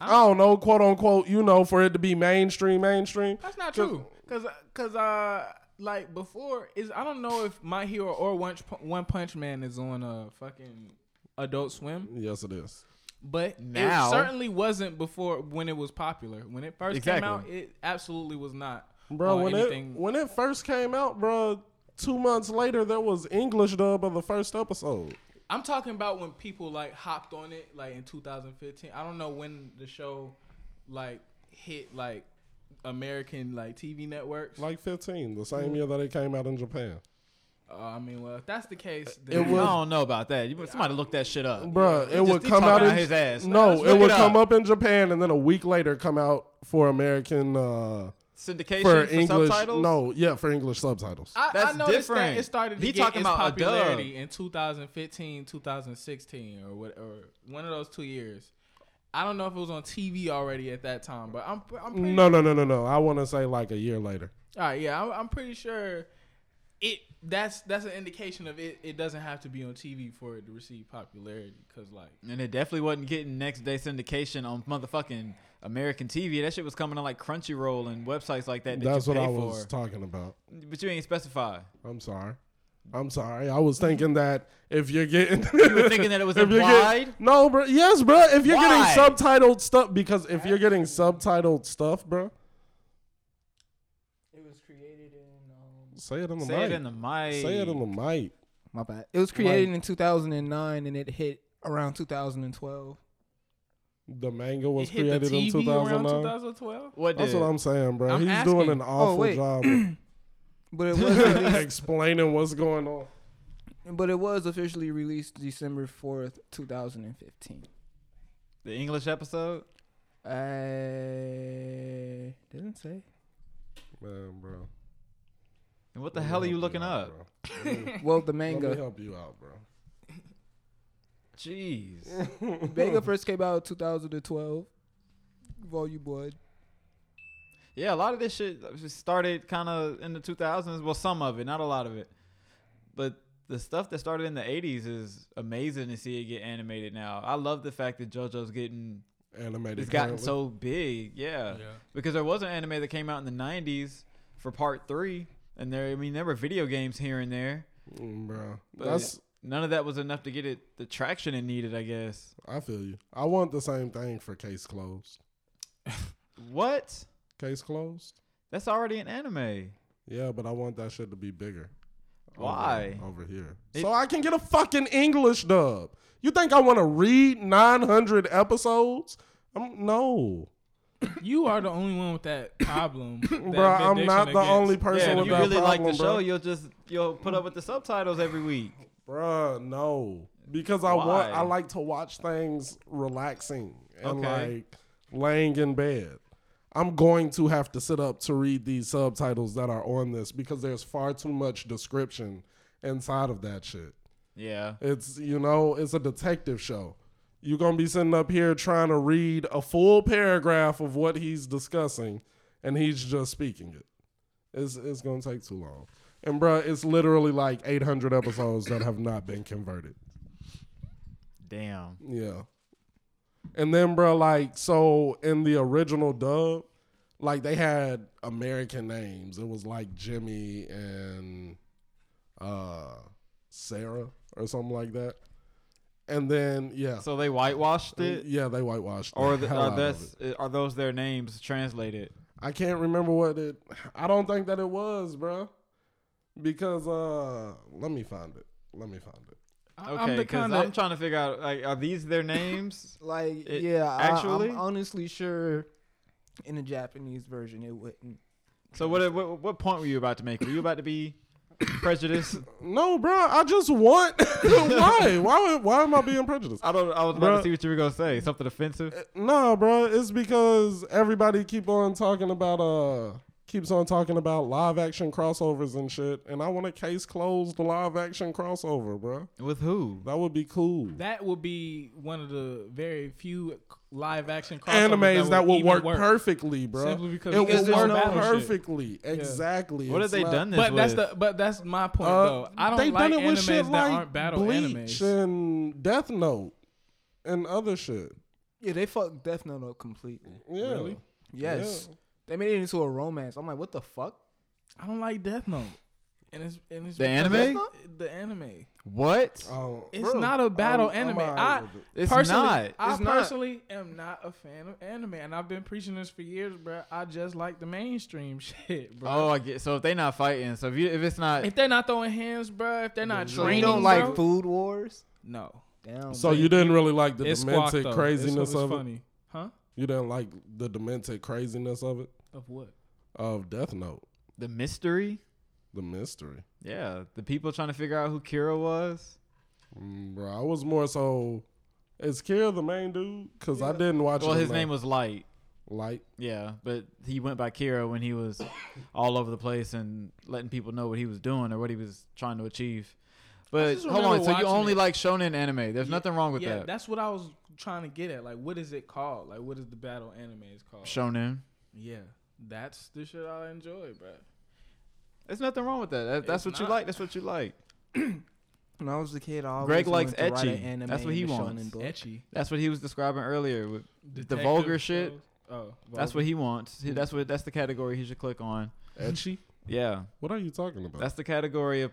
C: I
B: I-
C: don't know, quote unquote, you know, for it to be mainstream, mainstream.
B: That's not true. Cause, cause, uh, like before is I don't know if My Hero or One, One Punch Man is on a fucking Adult Swim,
C: Yes, it is.
B: but
D: Now-
B: it certainly wasn't before when it was popular. When it first
D: Exactly.
B: came out, it absolutely was not.
C: Bro,
B: on
C: when
B: anything.
C: it when it first came out, bro, two months later there was English dub of the first episode.
B: I'm talking about when people like hopped on it, like in 2015. I don't know when the show like hit like American like TV networks.
C: Like fifteen, the same year that it came out in Japan.
B: Uh, I mean, well, if that's the case,
C: It
B: then
C: was-
D: I don't know about that. You, somebody look that shit up.
C: Bruh,
D: He
C: it
D: just-
C: would come out in
D: his ass.
C: No,
D: Let's
C: it
D: look
C: would
D: up.
C: come up in Japan and then a week later come out for American uh
D: syndication
C: for
D: for,
C: English
D: subtitles.
C: No, yeah, for English subtitles.
B: I,
D: That's
B: I noticed
D: different.
B: it started to
D: He
B: get
D: talking
B: its
D: about
B: popularity in 2015, 2016, or what, or one of those two years. I don't know if it was on TV already at that time, but I'm I'm pretty
C: No, no, no, no, no. I want to say like a year later.
B: All right, yeah, I'm, I'm pretty sure it. That's that's an indication of it. It doesn't have to be on TV for it to receive popularity, because like
D: And it definitely wasn't getting next day syndication on motherfucking American TV. That shit was coming on like Crunchyroll and websites like that. that
C: That's
D: you
C: what
D: pay
C: I was
D: for.
C: talking about.
D: But you ain't specify.
C: I'm sorry. I'm sorry. I was thinking that if you're getting
D: You were thinking that it was implied.
C: getting, no, bro. Yes, bro. If you're
D: Why?
C: getting subtitled stuff, because if you're getting subtitled stuff, bro,
A: It was created in. Um,
C: say it in the
D: Say
C: mic.
D: it in the mic.
C: say it in the mic.
A: my bad. It was created in 2009 and it hit around 2012.
C: The manga was
B: it hit the
C: created in
B: TV around
C: 2009.
B: 2012.
D: What
C: That's
D: did?
C: what I'm saying, bro.
B: I'm
C: He's doing an
B: oh,
C: awful
A: wait.
C: job
A: But it was
C: of
A: released,
C: explaining what's going on.
A: but it was officially released December 4th, 2015.
D: the English episode.
A: I didn't say.
C: Man, bro.
D: And what the
C: Let
D: hell are you
C: help
D: looking
C: out,
D: up?
C: bro. Me-
A: Well, the manga.
C: Let me help you out, bro.
D: Jeez.
A: Manga first came out in 2012. Volume 1.
D: Yeah, a lot of this shit started kind of in the 2000s. Well, some of it, not a lot of it. But the stuff that started in the 80s is amazing to see it get animated now. I love the fact that JoJo's getting
C: Animated.
D: it's gotten
C: currently.
D: so big. yeah. Yeah. Because there was an anime that came out in the 90s for part 3 and there I mean there were video games here and there.
C: Mm, bro.
D: But
C: That's
D: none of that was enough to get it the traction it needed, I guess.
C: I feel you. I want the same thing for Case Closed.
D: What?
C: Case Closed.
D: That's already an anime.
C: Yeah, but I want that shit to be bigger. over-
D: Why?
C: Over, here.
D: It-
C: so I can get a fucking English dub. You think I want to read 900 episodes? I'm, no.
B: You are the only one with that problem, that
C: Bro, I'm
B: addiction
C: not the
B: against-
C: only person
D: yeah,
C: with
D: if you
C: that
D: really like the
C: bro.
D: show, you'll just you'll put up with the subtitles every week.
C: Bruh, no. Because I want I like to watch things relaxing and
D: Okay.
C: like laying in bed. I'm going to have to sit up to read these subtitles that are on this because there's far too much description inside of that shit.
D: Yeah.
C: It's you know, it's a detective show. You're gonna be sitting up here trying to read a full paragraph of what he's discussing, and he's just speaking it. It's it's gonna take too long. And bruh, it's literally like 800 episodes that have not been converted.
D: Damn.
C: Yeah. And then, bro, like, so in the original dub, like they had American names. It was like Jimmy and uh Sarah or something like that. And then, yeah.
D: So they whitewashed it,
C: Yeah, they whitewashed it.
D: or
C: the
D: the, are
C: out of
D: this
C: it.
D: are those their names translated?
C: I can't remember what it. I don't think that it was, bro. Because uh, let me find it. Let me find it.
B: I- I'm
D: Okay, because I'm trying to figure out like are these their names?
A: Like,
D: It-
A: yeah,
D: actually?
A: I, I'm honestly sure in the Japanese version it wouldn't.
D: so what, what what point were you about to make? Were you about to be prejudiced?
C: No, bro. I just want. why? Why? Why am I being prejudiced?
D: I don't. I was about
C: Bruh.
D: to see what you were gonna say. Something offensive.
C: No, bro. It's because everybody keep on talking about uh keeps on talking about live action crossovers and shit, and I want a case closed live action crossover, bro.
D: With who?
C: That would be cool.
B: that would be one of the very few live action crossovers
C: animes that, will
B: even
C: work, perfectly, bro.
B: Simply because
C: it
A: Because
C: will
A: there's
C: work
A: no-
C: perfectly. Exactly.
D: What have they
C: not-
D: done this
B: But that's the but that's my point
C: Uh,
B: though. I
C: they
B: don't like
C: done it with
B: animes
C: shit
B: that
C: like
B: aren't battle
C: Bleach
B: animes.
C: and Death Note and other shit.
A: Yeah, they fucked Death Note up completely.
C: Yeah.
B: Really?
A: Yes. They made it into a romance. I'm like, what the fuck?
B: I don't like Death Note. And it's and it's
D: The anime?
B: The anime.
D: What?
C: Oh,
B: It's
A: Bro,
B: not a battle oh,
C: I'm- I'm
B: anime. I
C: it.
D: It's
B: personally,
D: not.
B: I
A: It's not.
B: personally am not a fan of anime, and I've been preaching this for years, bro. I just like the mainstream shit, bro.
D: Oh, I get. So if they not fighting, so if you if it's not,
B: If they're not throwing hands, bro, if they're not
A: So
B: training,
A: you don't like
B: bro,
A: Food Wars?
B: No,
A: Damn.
C: So
B: But
C: you didn't really like the
B: it's
C: demented
B: though.
C: craziness
B: it's, it's
C: of it.
B: funny, huh?
C: You didn't like the demented craziness of it
B: Of what?
C: of Death Note,
D: the mystery,
C: the mystery.
D: yeah, the people trying to figure out who Kira was.
C: Mm, bro, I was more so. Is Kira the main dude? Because I didn't watch.
D: Well, his
C: enough.
D: name was Light.
C: Light.
D: Yeah, but he went by Kira when he was all over the place and letting people know what he was doing or what he was trying to achieve. But hold on, so you only
B: it.
D: like shonen anime? There's
B: Yeah,
D: nothing wrong with that.
B: yeah,
D: that.
B: that's what I was trying to get at. Like, what is it called? Like, what is the battle anime is called?
D: Shonen.
B: Yeah, that's the shit I enjoy, bro.
D: There's nothing wrong with that. that that's
B: It's
D: what you like. That's what you like.
A: when I was a kid, I always
D: Greg likes
A: wanted to write an
D: ecchi.
A: anime
D: That's what he
A: and a
D: wants.
A: shonen book.
B: Ecchi.
D: That's what he was describing earlier. With the
B: Detective
D: vulgar shit.
B: shows. Oh,
D: That's what he wants. He- That's what. That's the category he should click on.
C: Ecchi.
D: Yeah,
C: What are you talking about?
D: that's the category of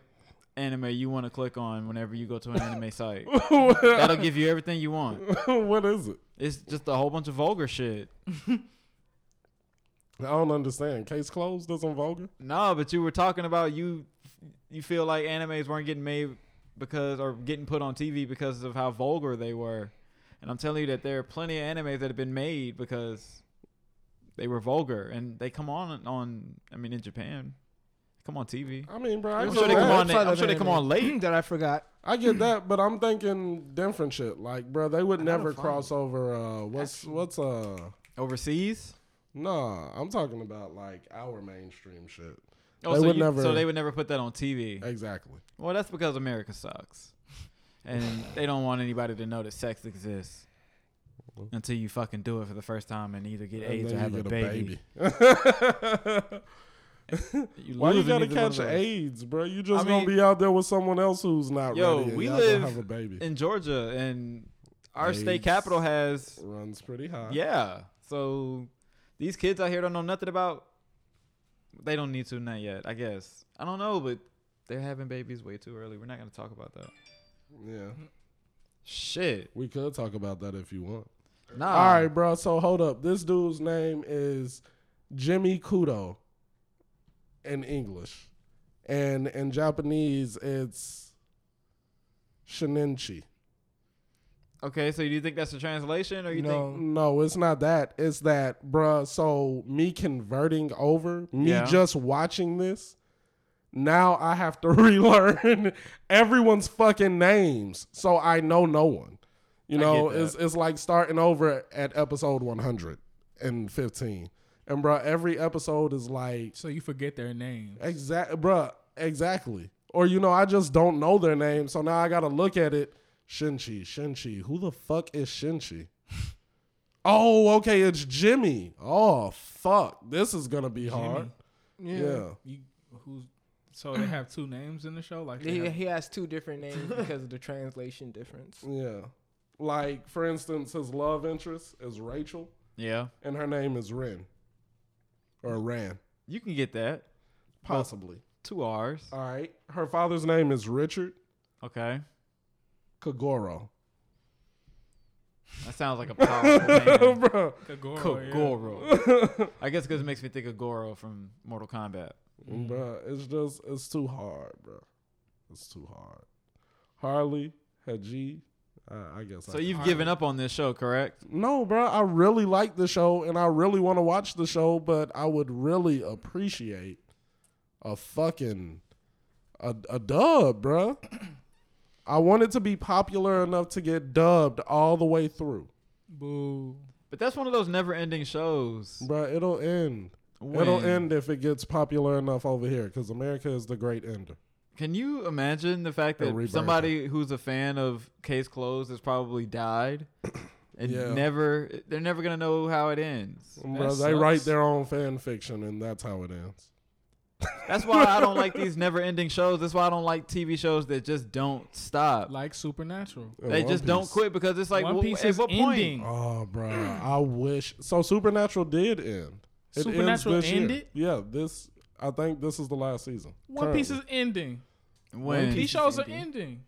D: anime you want to click on whenever you go to an anime site. That'll give you everything you want.
C: what is it?
D: It's just a whole bunch of vulgar shit.
C: I don't understand. Case closed. Isn't vulgar?
D: No, but you were talking about you. You feel like animes weren't getting made because or getting put on TV because of how vulgar they were, and I'm telling you that there are plenty of animes that have been made because they were vulgar and they come on on. I mean, in Japan, come on TV.
C: I mean, bro, I
D: I'm sure they come on. I'm sure they come on late.
A: that I forgot.
C: I get that, but I'm thinking different shit. Like, bro, they would
A: I
C: never cross over. Uh, what's
A: Actually.
C: what's uh?
D: Overseas?
C: Nah, I'm talking about like our mainstream shit.
D: Oh,
C: They
D: so,
C: would
D: you-
C: never-
D: so they would never put that on TV.
C: Exactly.
D: Well, that's because America sucks, and they don't want anybody to know that sex exists until you fucking do it for the first time and either get
C: And
D: AIDS or have
C: you
D: a baby.
C: Why you
D: You lose in
C: gotta
D: either one of
C: catch. AIDS, bro? You just
D: I
C: gonna be out there with someone else who's not
D: Yo,
C: ready. and
D: we live
C: have a baby.
D: in Georgia, and our state capital has
C: Runs pretty high.
D: yeah. So these kids out here don't know nothing about. They don't need to not yet. I guess I don't know, but they're having babies way too early. We're not gonna talk about that.
C: Yeah.
D: Shit.
C: We could talk about that if you want.
D: Nah.
C: All right, bro. So hold up. This dude's name is Jimmy Kudo in English. And in Japanese, it's Shinichi.
D: Okay, so do you think that's a translation, or you
A: No.
D: think?
C: No, it's not that. It's that, bruh. So me converting over, me
D: Yeah.
C: just watching this, now I have to relearn everyone's fucking names, so I know no one. You know, it's it's like starting over at episode one hundred and fifteen, and bruh, every episode is like
B: So you forget their names.
C: exact, bruh, exactly. Or you know, I just don't know their name, so now I gotta look at it. Shinchi, Shinchi. Who the fuck is Shinchi? oh, okay, it's Jimmy. Oh, fuck. This is gonna be hard.
B: Jimmy.
C: Yeah.
B: You who's so they have two names in the show? Like
A: He,
B: have-
A: he has two different names because of the translation difference.
C: Yeah. Like, for instance, his love interest is Rachel,
D: Yeah,
C: and her name is Ren. Or Ran.
D: you can get that.
C: Possibly.
D: Two R's.
C: All right. Her father's name is Richard
D: Okay,
C: Kagoro.
D: that sounds like a powerful name.
C: Bro.
B: Kagoro, yeah.
D: I guess because it makes me think of Goro from Mortal Kombat.
C: Bruh, it's just, it's too hard, bro. It's too hard. Harley, Haji, uh, I guess.
D: So
C: I
D: you've
C: can-
D: given up on this show, correct?
C: No, bro. I really like the show and I really want to watch the show, but I would really appreciate a fucking a, a dub, bro. I want it to be popular enough to get dubbed all the way through,
B: Boo.
D: But that's one of those never-ending shows.
C: bro. It'll end.
D: When-
C: It'll end if it gets popular enough over here, because America is the great ender.
D: Can you imagine the fact that
C: rebirth.
D: somebody who's a fan of Case Closed has probably died and
C: Yeah.
D: never they're never gonna know how it ends.
C: Bro, they write their own fan fiction, and that's how it ends.
D: That's why I don't like these never-ending shows. That's why I don't like TV shows that just don't stop.
B: Like Supernatural.
C: And
D: they
C: One
D: just don't quit because it's like,
B: One
D: wh-
B: Piece
D: at
B: is
D: what
B: ending.
D: point?
C: Oh, bro, I wish. So Supernatural did end. It ends
B: Supernatural
C: this year.
B: ended?
C: Yeah, this. I think this is the last season.
B: One Piece is ending.
D: When
B: These shows are ending.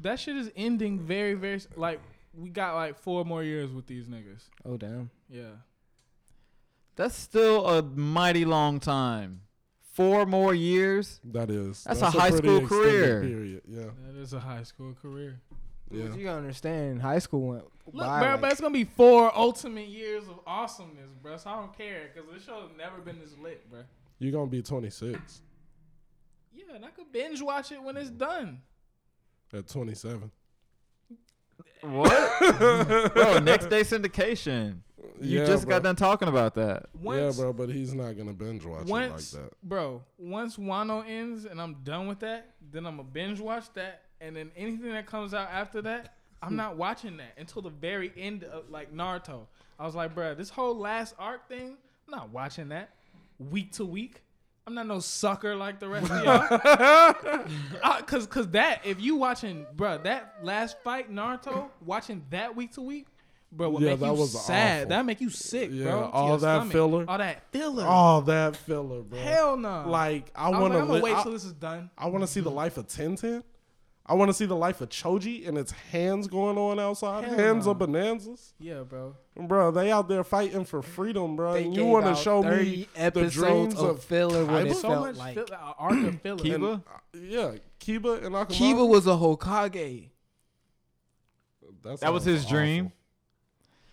B: That shit is ending very, very like we got like four more years with these niggas.
A: Oh damn.
B: Yeah.
D: that's still a mighty long time. Four more years.
C: That is.
D: That's a
C: pretty
D: high school career.
C: Period. Yeah.
B: That is a high school career.
C: Yeah.
A: But you gotta understand, high school went
B: Look,
A: by
B: bro,
A: like-
B: but it's gonna be four ultimate years of awesomeness, bro. So I don't care because this show has never been this lit, bro.
C: You're gonna be 26
B: Yeah, and I could binge watch it when it's done.
C: at 27.
D: What? Bro, next day syndication. You
C: yeah,
D: just
C: bro.
D: got done talking about that.
B: Once,
C: yeah, bro, but he's not gonna binge watch
B: once,
C: it like that.
B: bro, once Wano ends and I'm done with that, then I'm gonna binge watch that, and then anything that comes out after that, I'm not watching that until the very end of like Naruto. I was like, bro, this whole last arc thing, I'm not watching that week to week. I'm not no sucker like the rest of y'all. Uh, cause, cause that if you watching, bro, that last fight Naruto, watching that week to week, bro, would
C: Yeah,
B: make
C: that
B: you
C: was
B: sad.
C: awful.
B: That make you sick,
C: Yeah,
B: bro.
C: all that
B: stomach.
C: filler.
B: all that filler.
C: All that filler, bro.
B: Hell no.
C: Like I
B: I
C: want to
B: I'm gonna wait
C: I,
B: till this is done.
C: I want to see the life of Tenten. I want to see the life of Choji and its hands going on outside.
B: Hell
C: hands
B: no.
C: of bonanzas.
B: Yeah, bro.
C: Bro, they out there fighting for freedom, bro.
A: They
C: and you want to show me
A: epissodes
C: the dreams
A: of,
C: of
A: filler when it
B: So
A: felt
B: much
A: like
B: fill- uh, arc of filler.
D: Kiba?
C: yeah, Kiba and Akamaru.
A: Kiba was a Hokage.
C: That,
D: That was
C: sounds
D: his dream.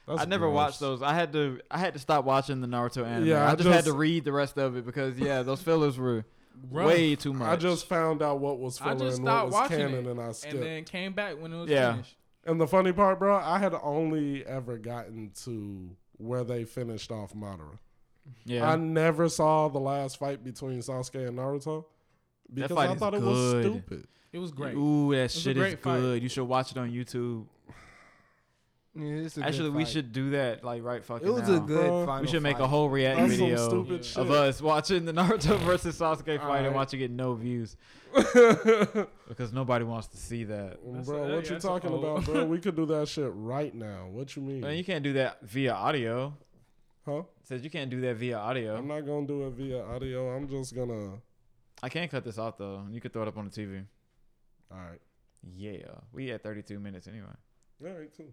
C: Awful. That's
D: I never
C: gross.
D: watched those. I had to. I had to stop watching the Naruto anime.
C: Yeah,
D: I
C: I
D: just, had to read the rest of it because yeah, those fillers were
B: Rough.
D: way too much.
C: I just found out what was
B: I
C: filler
B: just
C: and what was canon,
B: it,
C: and I skipped.
B: and then came back when it was
D: Yeah.
B: finished.
C: And the funny part, bro, I had only ever gotten to where they finished off Madara.
D: yeah.
C: I never saw the last fight between Sasuke and Naruto because I
D: is
C: thought it was stupid.
B: It was great.
D: Ooh, that
B: a
D: shit is
B: great fight.
D: good. You should watch it on YouTube.
A: Yeah, it's a good
D: Actually, we
A: fight.
D: should do that like right fucking
A: It was
D: now.
A: a good
C: Bro.
A: final
D: we should make a whole react
C: That's
D: video
C: stupid shit.
D: of us watching the Naruto versus Sasuke fight and
C: Alright.
D: watching it no views because nobody wants to see that.
B: That's
C: bro,
B: a-
C: what
B: yeah,
C: you talking
B: whole-
C: about, bro? We could do that shit right now. What you mean?
D: Man, you can't do that via audio.
C: huh?
D: It says you can't do that via audio.
C: I'm not gonna do it via audio. I'm just gonna.
D: I can't cut this off though. You could throw it up on the TV.
C: All right.
D: Yeah, we at 32 minutes anyway.
C: All right, cool.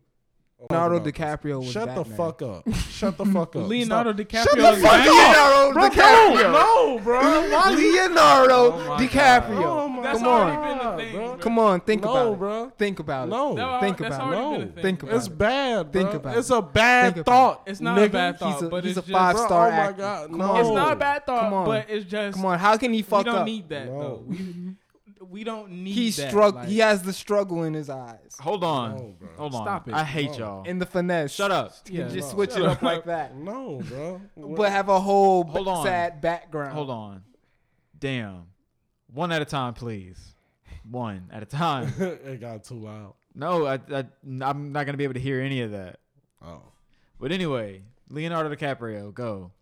A: Leonardo
C: About.
A: DiCaprio was
C: Shut the fuck up. Shut the fuck up.
B: Leonardo
C: Stop.
B: DiCaprio.
C: Shut the fuck
B: Batman.
C: up.
A: Leonardo
C: Bro,
A: DiCaprio.
C: No, bro. Why
A: Leonardo
B: Oh
A: DiCaprio.
C: Oh my
B: That's
A: Come on.
B: been the thing,
C: bro.
B: bro.
A: Come on, think
C: no,
A: about it.
C: bro.
A: Think about
C: it.
B: No.
A: Think about
C: it. No.
A: Think about it.
C: It's bad, bro.
A: Think about it.
C: it's a bad
A: Think about
C: thought.
B: It's not a bad thought,
A: He's a,
B: but
A: he's
B: it's
A: a
B: just-
A: five star
C: Bro, oh my. God, no.
B: It's not a bad thought, but it's just
A: Come on, how can he fuck up?
B: we
A: fuck
B: don't
A: up?
B: need that
C: No.
B: though. We, we don't need
A: He
B: that.
A: strugg-
B: like-
A: He has the struggle in his eyes
D: Hold on.
C: No.
D: Hold on.
B: Stop it.
D: I hate
C: No.
D: y'all.
A: in the finesse.
D: Shut up.
A: You
B: Yeah.
A: just
C: No.
A: switch
B: Shut
A: it up
B: up.
A: like that,
C: No, bro.
A: but have a whole
D: Hold
A: b-
D: on.
A: sad background.
D: Hold on. Damn. One at a time, please. One at a time.
C: it got too loud.
D: No, I, I, I'm not gonna be able to hear any of that.
C: Oh,
D: But anyway, Leonardo DiCaprio, go.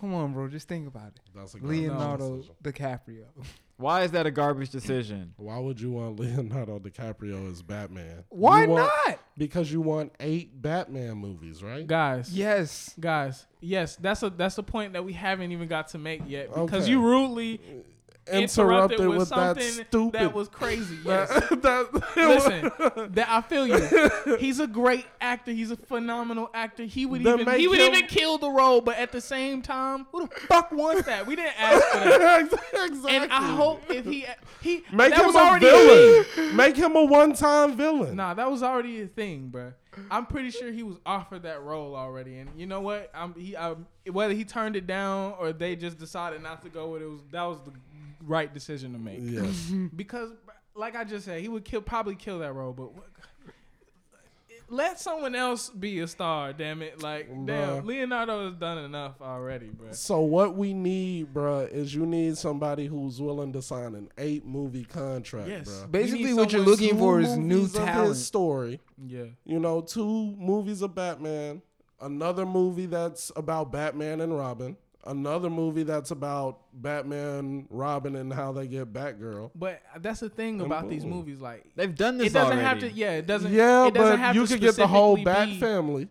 A: Come on, bro. Just think about it.
C: that's a
A: Leonardo
C: decision.
A: DiCaprio.
D: Why is that a garbage decision?
C: Why would you want Leonardo DiCaprio as Batman?
A: Why
C: want-
A: not?
C: Because you want eight Batman movies, right?
B: guys.
A: Yes.
B: Guys, yes, that's a that's a point that we haven't even got to make yet because
C: Okay.
B: you rudely
C: Interrupted
B: interrupted with,
C: with that stupid.
B: that was crazy. Yes.
C: that,
B: Listen, that I feel you. He's a great actor. He's a phenomenal actor. He would even he would
C: him-
B: even kill the role, but at the same time, who the fuck wants that? We didn't ask for that.
C: exactly.
B: And I hope if he he
C: make
B: that
C: him
B: was
C: a
B: already a
C: villain. make him a one-time villain.
B: Nah, that was already a thing, bro. I'm pretty sure he was offered that role already, and you know what? I'm he um, whether he turned it down or they just decided not to go with it was that was the right decision to make.
C: Yes.
B: Because, like I just said, he would kill probably kill that role. But what, let someone else be a star. Damn it! Like damn, Leonardo has done enough already, bro.
C: So what we need, bruh, is you need somebody who's willing to sign an eight movie contract,
B: Yes.
C: bruh.
A: Basically, what you're looking for is new
C: movies
A: talent.
C: His story,
B: Yeah,
C: you know, two movies of Batman, another movie that's about Batman and Robin, another movie that's about Batman, Robin, and how they get Batgirl.
B: but that's the thing
C: And
B: about these movies. Like
D: They've done this
B: it doesn't
D: already.
B: have to. Yeah, it doesn't.
C: Yeah,
B: it doesn't
C: but
B: have
C: you
B: to
C: could get the whole Bat
B: be-
C: family.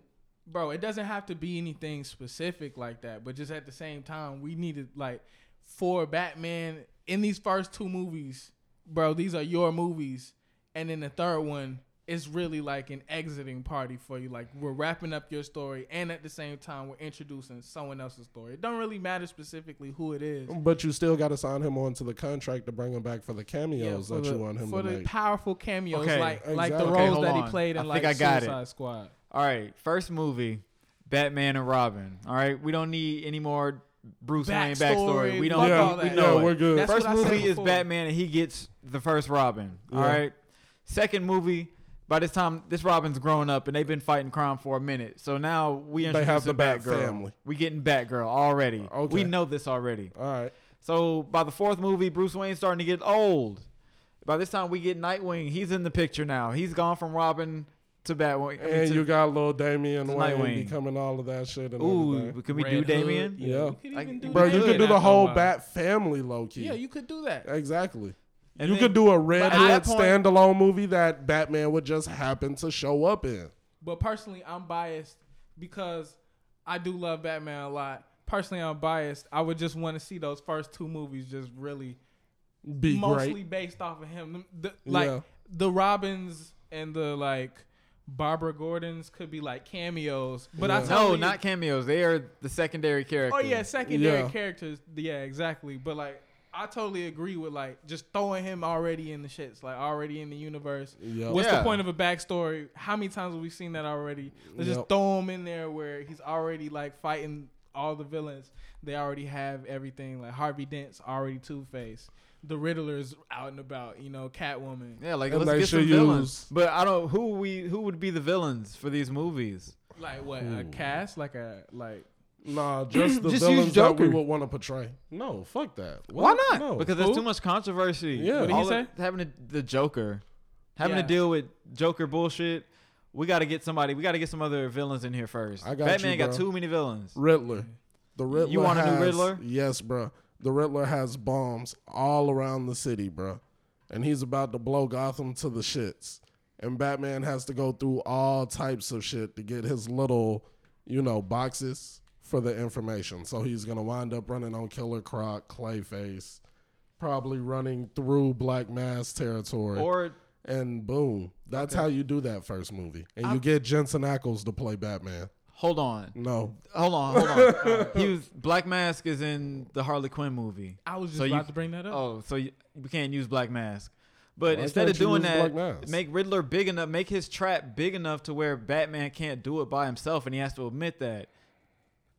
B: bro. It doesn't have to be anything specific like that. But just at the same time, we needed like for Batman in these first two movies, bro. These are your movies, and then the third one is really like an exiting party for you. Like we're wrapping up your story, and at the same time, we're introducing someone else's story. It don't really matter specifically who it is.
C: But you still got to sign him onto the contract to bring him back for the cameos
B: for
C: that
B: the,
C: you want him
B: for
C: to
B: the
C: make.
B: powerful cameos,
D: Okay,
B: like like the
C: exactly.
D: Okay,
B: roles that he played in
D: I
B: like
D: think I got it.
B: Suicide Squad.
D: All right, first movie, Batman and Robin. All right, we don't need any more Bruce Wayne backstory. We don't.
B: fuck
C: Yeah,
B: all
D: we know
C: yeah,
D: it.
C: we're good.
B: That's
D: First
B: what I said
D: movie is. Batman and he gets the first Robin. All
C: Yeah.
D: right. Second movie, by this time this Robin's grown up and they've been fighting crime for a minute. So now we
C: They
D: introduce
C: have the Bat
D: Batgirl.
C: family.
D: We getting Batgirl already.
C: Okay.
D: We know this already.
C: All right.
D: So by the fourth movie, Bruce Wayne's starting to get old. By this time, we get Nightwing. He's in the picture now. He's gone from Robin to Batwing. I mean,
C: And
D: to-
C: you got little Damian Wayne
D: Nightwing.
C: becoming all of that shit and
D: ooh,
C: everything.
D: can we
B: Red
D: do
B: Hood,
D: Damian?
C: Yeah.
B: You could
D: Like,
B: even do
C: Bro, you
B: Damian
C: could do the whole. Bat family low key.
B: Yeah, you could do that.
C: exactly.
D: And
C: you
D: then-
C: could do a Red
D: But
C: Hood
D: point-
C: standalone movie that Batman would just happen to show up in.
B: But personally, I'm biased because I do love Batman a lot. Personally, I'm biased. I would just want to see those first two movies just really
C: Be
B: mostly
C: great.
B: based off of him. The, like
C: Yeah.
B: the Robins and the like Barbara Gordons could be like cameos, but I
C: Yeah.
B: totally
D: No, not cameos. They are the secondary characters.
B: Oh yeah, secondary
C: Yeah.
B: characters. Yeah, exactly. But like, I totally agree with like just throwing him already in the shits, like already in the universe.
C: Yep.
B: What's
D: Yeah.
B: the point of a backstory? How many times have we seen that already? Let's just throw him in there where he's already like fighting all the villains. They already have everything. Like Harvey Dent's already Two Face. The Riddler's out and about. You know, Catwoman.
D: Yeah, like
C: And
D: let's get some villains.
C: use-
D: But I don't. Who we? Who would be the villains for these movies?
B: Like what? A cast? Like a like.
C: Nah, just the
A: Just use
C: villains that we
A: Joker.
C: would want to portray. No, fuck that.
A: Why not?
C: No.
D: Because there's too much controversy.
C: Yeah. What
B: did he
D: All
B: say?
D: of- having to, the Joker, having
B: Yeah.
D: to deal with Joker bullshit. We got to get somebody. We got to get some other villains in here first.
C: I got
D: Batman
C: you,
D: got
C: bro.
D: too many villains.
C: Riddler. The Riddler.
D: You want a new
C: has-
D: Riddler?
C: Yes, bro. The Riddler has bombs all around the city, bro, and he's about to blow Gotham to the shits. And Batman has to go through all types of shit to get his little, you know, boxes for the information. So he's gonna wind up running on Killer Croc, Clayface, probably running through Black Mask territory.
D: Or
C: and boom, that's
B: Okay.
C: how you do that first movie. And you
B: I'm-
C: get Jensen Ackles to play Batman.
D: hold on,
C: No,
D: hold on, hold on. he was Black Mask is in the Harley Quinn movie.
B: I was just
D: So you-
B: about to bring that up.
D: Oh, so you, we can't use Black Mask. But
C: Why
D: instead of doing that, make Riddler big enough, make his trap big enough to where Batman can't do it by himself, and he has to admit that.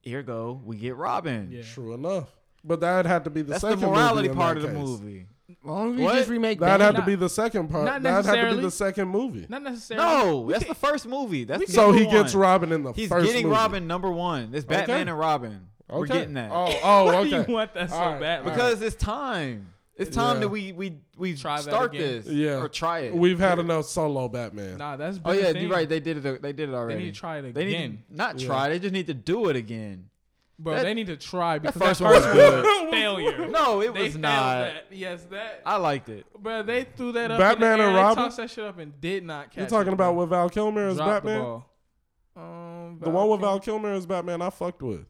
D: Here go, we get Robin.
B: yeah.
C: True enough. But that'd have to be the
D: That's the
C: second
D: morality
C: movie
D: part of the movie.
A: Why don't we
D: What?
A: just remake
C: That'd
A: that?
C: have to
B: Not-
C: be the second part.
B: not
C: That'd have to be
B: necessarily.
C: the second movie.
B: Not necessarily.
D: No,
B: We
D: that's
B: can-
D: the first movie. That's the
C: So
D: number
C: he gets
D: one.
C: Robin in the
D: He's
C: first
D: getting
C: movie.
D: Robin number one. It's Batman
C: Okay.
D: and Robin. We're
C: Okay.
D: getting that
C: Oh, oh,
B: Why
C: okay.
B: you want that so
C: All right.
B: bad?
D: because it's time. It's time
C: Yeah.
D: that we we we
B: Try that
D: start
B: again.
D: this.
C: Yeah.
D: or try it.
C: We've had enough solo Batman.
B: Nah, that's.
D: oh
B: been a
D: yeah,
B: thing.
D: you're right. They did it. They did it already.
B: They
D: already.
B: need to try it
D: They need
B: again,
D: to not
C: Yeah.
D: try. They just need to do it again.
B: bro.
D: that-
B: they need to try because
D: first
B: that
D: one was
B: first
D: good.
B: one was failure.
D: No, it
B: they
D: was
B: failed
D: not.
B: That. Yes, that.
D: I liked it.
B: Bro, they threw that up.
C: Batman
B: in the air.
C: and
B: They
C: Robin?
B: tossed that shit up and did not catch.
C: You're talking
B: it,
C: about
B: bro.
C: with Val Kilmer as
B: Dropped the
C: Batman?
B: ball. Um,
C: The one with Val Kilmer as Batman, I fucked with.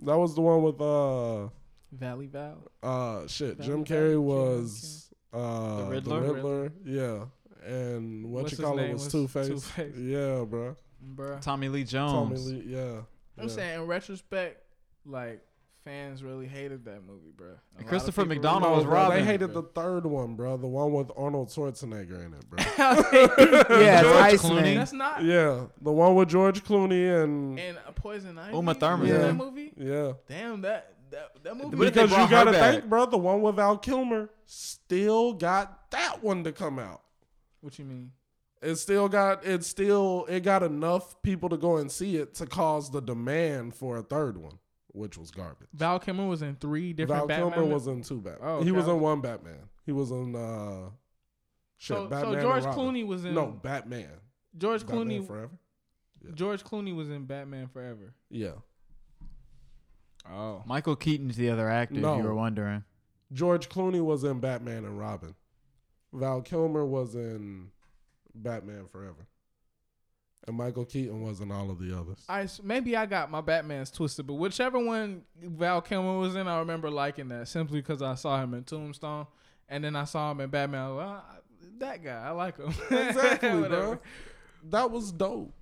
C: That was the one with uh
B: Valley Val.
C: uh shit.
B: Val-
C: Jim Carrey
B: Jim
C: was uh
D: The
C: the
D: Riddler?
C: Riddler. Yeah. And what
B: What's
C: you call it was
B: was
C: Two Face. Yeah, bro.
B: Bro,
D: Tommy Lee
C: Tommy
D: Jones.
C: Lee. Yeah.
B: I'm
C: yeah.
B: saying in retrospect, like fans really hated that movie, bro. A
D: Christopher McDonald
B: really
D: was
C: No, bro,
D: Robin.
C: They hated the third one, bro. The one with Arnold Schwarzenegger in it, bro.
A: yeah,
D: George
A: it's
D: Clooney.
A: Iceman.
B: That's not.
C: yeah, the one with George Clooney and
B: And a Poison Ivy.
D: Uma Thurman.
B: was in
C: Yeah.
B: that movie.
C: yeah.
B: Damn that that that movie.
D: What if they
C: Because you gotta
D: back?
C: think, bro, the one with Val Kilmer still got that one to come out.
B: What you mean?
C: It still got it still it got enough people to go and see it to cause the demand for a third one, which was garbage.
B: Val Kilmer was in three different
C: Val
B: Batman.
C: Kilmer was in two Batman.
B: Oh,
C: He was in one Batman. He was in uh shit,
B: so,
C: Batman
B: so George Clooney was in
C: No, Batman.
B: George
C: Batman
B: Clooney.
C: Forever. Yeah.
B: George Clooney was in Batman Forever.
C: Yeah.
B: Oh,
D: Michael Keaton's the other actor.
C: No.
D: If you were wondering.
C: George Clooney was in Batman and Robin. Val Kilmer was in Batman Forever. And Michael Keaton was in all of the others.
B: I s- maybe I got my Batman's twisted, but whichever one Val Kilmer was in, I remember liking that simply because I saw him in Tombstone, and then I saw him in Batman. I like, "Ah, that guy, I like him.
C: exactly, bro. That was dope.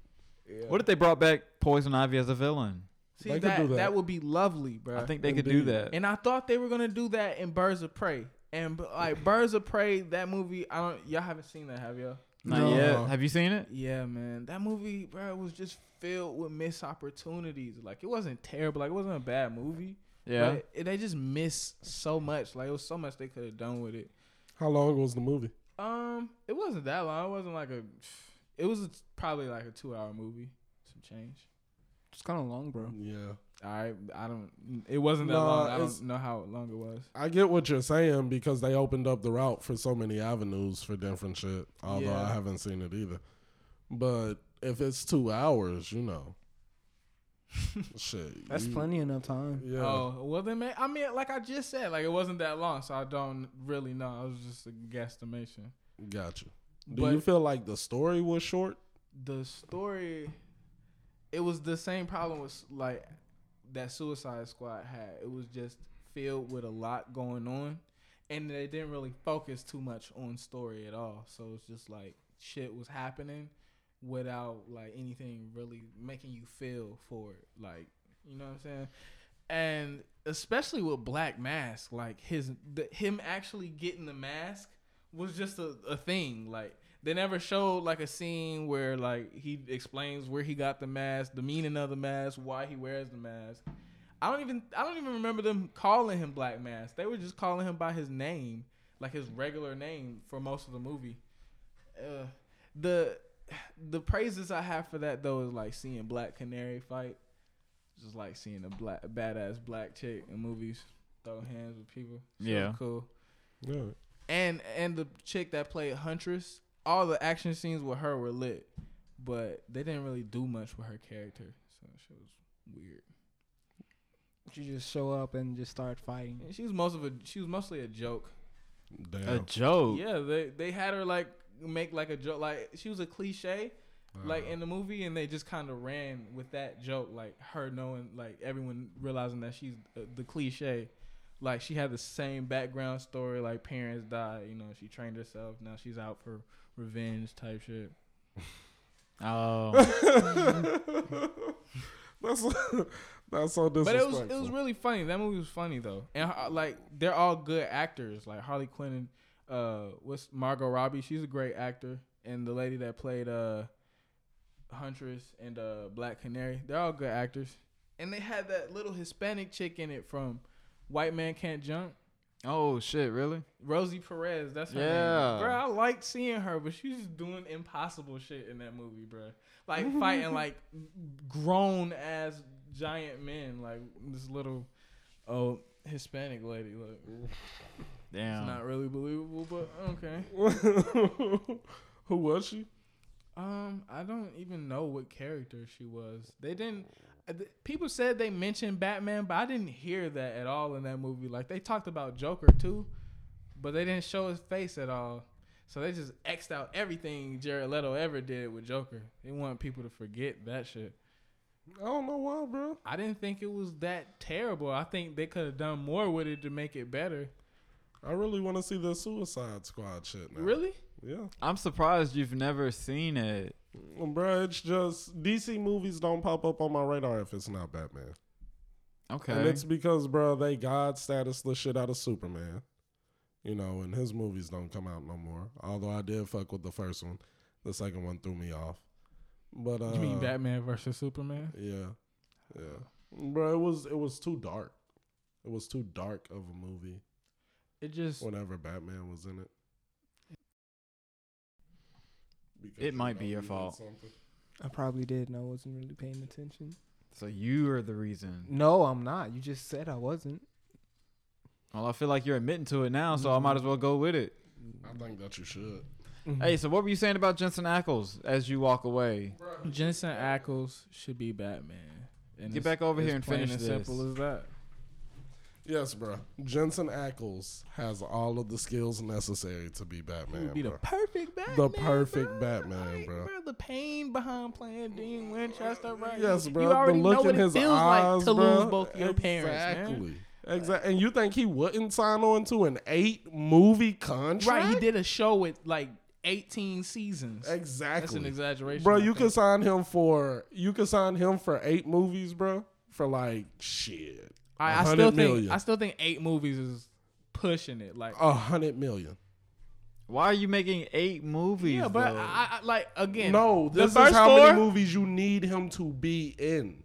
B: Yeah.
D: What if they brought back Poison Ivy as a villain?
B: See, that, that
C: that.
B: would be lovely, bro.
D: I think they could do that.
B: And I thought they were gonna do that in Birds of Prey. And like Birds of Prey, that movie, I don't y'all haven't seen that, have y'all?
D: Not
C: No.
D: yet. Have you seen it?
B: Yeah, man. That movie, bro, was just filled with missed opportunities. Like it wasn't terrible. Like it wasn't a bad movie.
D: Yeah.
B: But it, they just missed so much. Like it was so much they could have done with it.
C: How long was the movie?
B: Um, it wasn't that long. It wasn't like a. It was probably like a two-hour movie. Some change.
A: It's kind of long, bro.
C: Yeah.
B: I I don't. It wasn't that
C: Nah,
B: long. I
C: it's-
B: don't know how long it was.
C: I get what you're saying because they opened up the route for so many avenues for different shit. Although
B: Yeah.
C: I haven't seen it either. But if it's two hours, you know, shit.
A: That's
C: you-
A: plenty enough time.
C: Yeah.
B: Oh well, then man, I mean, like I just said, like it wasn't that long, so I don't really know. It was just a guesstimation.
C: Got you. Do
B: But
C: you feel like the story was short?
B: the story, it was the same problem with like that Suicide Squad had. It was just filled with a lot going on, and they didn't really focus too much on story at all. So it's just like shit was happening without like anything really making you feel for it. Like you know what I'm saying? And especially with Black Mask, like his the, him actually getting the mask was just a, a thing. Like they never showed like a scene where like he explains where he got the mask, the meaning of the mask, why he wears the mask. I don't even I don't even remember them calling him Black Mask. They were just calling him by his name, like his regular name for most of the movie. Uh, the the praises I have for that though is like seeing Black Canary fight, just like seeing a black a badass black chick in movies throw hands with people. So
D: Yeah.
B: cool
C: Yeah.
B: and and the chick that played Huntress, all the action scenes with her were lit, but they didn't really do much with her character, so she was weird.
A: She just show up and just start fighting.
B: And she was most of a she was mostly a joke.
C: Damn.
D: A joke.
B: Yeah, they they had her like make like a joke, like she was a cliche, like
C: Uh,
B: in the movie, and they just kind of ran with that joke, like her knowing, like everyone realizing that she's uh, the cliche. Like she had the same background story, like parents died, you know, she trained herself, now she's out for revenge type shit.
D: Oh.
C: that's that's so
B: But
C: disrespectful.
B: it was it was really funny. That movie was funny though, and like they're all good actors. Like Harley Quinn and uh, what's Margot Robbie? She's a great actor, and the lady that played uh, Huntress and uh, Black Canary, they're all good actors. And they had that little Hispanic chick in it from White Man Can't Jump.
D: Oh shit! Really?
B: Rosie Perez, that's her
D: Yeah.
B: name. Bro, I like seeing her, but she's doing impossible shit in that movie, bro. Like fighting like grown ass giant men, like this little oh Hispanic lady. Look,
D: Damn.
B: it's not really believable, but okay.
C: Who was she?
B: Um, I don't even know what character she was. They didn't. Th- People said they mentioned Batman, but I didn't hear that at all in that movie. Like they talked about Joker too, but they didn't show his face at all. So they just xed out everything Jared Leto ever did with Joker. They want people to forget that shit.
C: I don't know why, bro.
B: I didn't think it was that terrible. I think they could have done more with it to make it better.
C: I really want to see the Suicide Squad shit now.
B: Really?
C: Yeah.
D: I'm surprised you've never seen it.
C: Bro, it's just DC movies don't pop up on my radar if it's not Batman.
D: Okay.
C: And it's because, bro, they God status the shit out of Superman. You know, and his movies don't come out no more. Although I did fuck with the first one. The second one threw me off. But uh
B: you mean Batman versus Superman?
C: Yeah. Yeah. Bro, it was it was too dark. It was too dark of a movie
B: It just
C: whenever Batman was in it. Because
D: It might be your fault.
C: something.
A: I probably did, and I wasn't really paying attention.
D: So you are the reason.
A: No, I'm not. You just said I wasn't.
D: Well, I feel like you're admitting to it now, so I might as well go with it.
C: I think that you should. Mm-hmm.
D: Hey, so what were you saying about Jensen Ackles as you walk away?
B: Jensen Ackles should be Batman. And
D: Get back over here and finish
B: and
D: this.
B: simple as that.
C: Yes, bro. Jensen Ackles has all of the skills necessary to be
B: He
C: Batman.
B: would be the
C: bro.
B: perfect Batman.
C: The perfect
B: bro.
C: Batman,
B: Like,
C: bro.
B: The pain behind playing Dean Winchester, right?
C: Yes, bro.
B: You
C: the
B: already
C: look
B: know
C: in
B: what
C: his
B: it feels
C: eyes,
B: like to
C: bro.
B: lose both your parents, man.
C: Exactly. Exactly. And you think he wouldn't sign on to an eight movie contract?
B: Right, he did a show with like 18 seasons.
C: Exactly.
B: That's an exaggeration.
C: Bro,
B: I
C: you
B: think.
C: could sign him for you could sign him for eight movies, bro. For like shit.
B: I, I
C: 100
B: still think. I still think eight movies is pushing it. Like,
C: A hundred million.
D: Why are you making eight movies?
B: yeah, but? I, I like again.
C: No,
B: the
C: this is how
B: four,
C: many movies you need him to be in.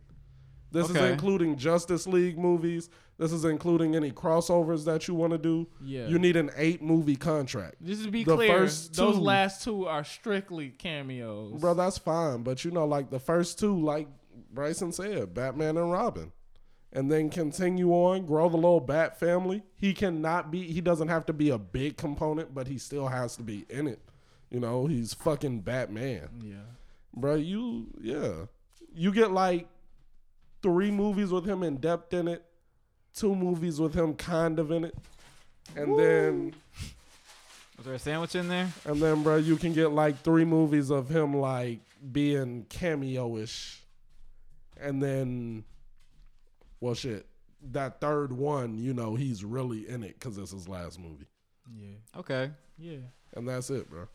C: This is including Justice League movies. This is including any crossovers that you want to do.
B: Yeah.
C: You need an eight movie contract.
B: Just to be
C: the
B: clear,
C: first
B: those last two are strictly cameos.
C: Bro, that's fine. But you know, like the first two, like Bryson said, Batman and Robin. And then continue on, grow the little Bat family. He cannot be he doesn't have to be a big component, but he still has to be in it. You know, he's fucking Batman.
B: Yeah.
C: Bro, you yeah. You get like three movies with him in depth in it, two movies with him kind of in it. And then
D: Was there a sandwich in there?
C: and then bro, you can get like three movies of him like being cameo-ish. And then well shit. That third one, you know, he's really in it cuz it's his last movie.
B: Yeah.
D: Okay.
B: Yeah.
C: And that's it, bro.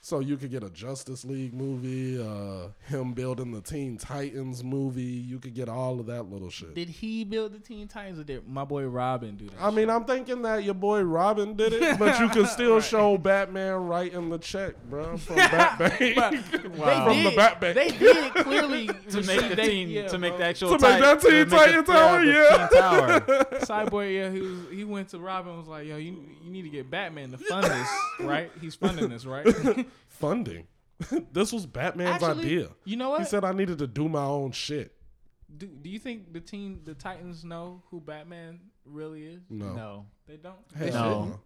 C: So you could get a Justice League movie, uh, him building the Teen Titans movie. You could get all of that little shit.
B: Did he build the Teen Titans or did my boy Robin do that?
C: I mean, I'm thinking that your boy Robin did it, but you could still show Batman writing the check, bro, from Batman.
B: Wow.
C: From the Batman.
B: They did clearly
D: To make the
B: they-
D: teen,
B: yeah,
D: to make the actual
C: To make that
D: to
C: Teen
D: make the-
C: Titan Tower, yeah.
D: Tower.
B: Cyborg, yeah, he was, he went to Robin and was like, "Yo, you you need to get Batman to fund this, right? He's funding this, right?"
C: Funding. this was Batman's
B: Actually,
C: idea.
B: You know what?
C: He said I needed to do my own shit.
B: do, do you think the team, the Titans, know who Batman really is?
C: No.
D: No,
B: They don't.
C: Hell
B: They
D: No.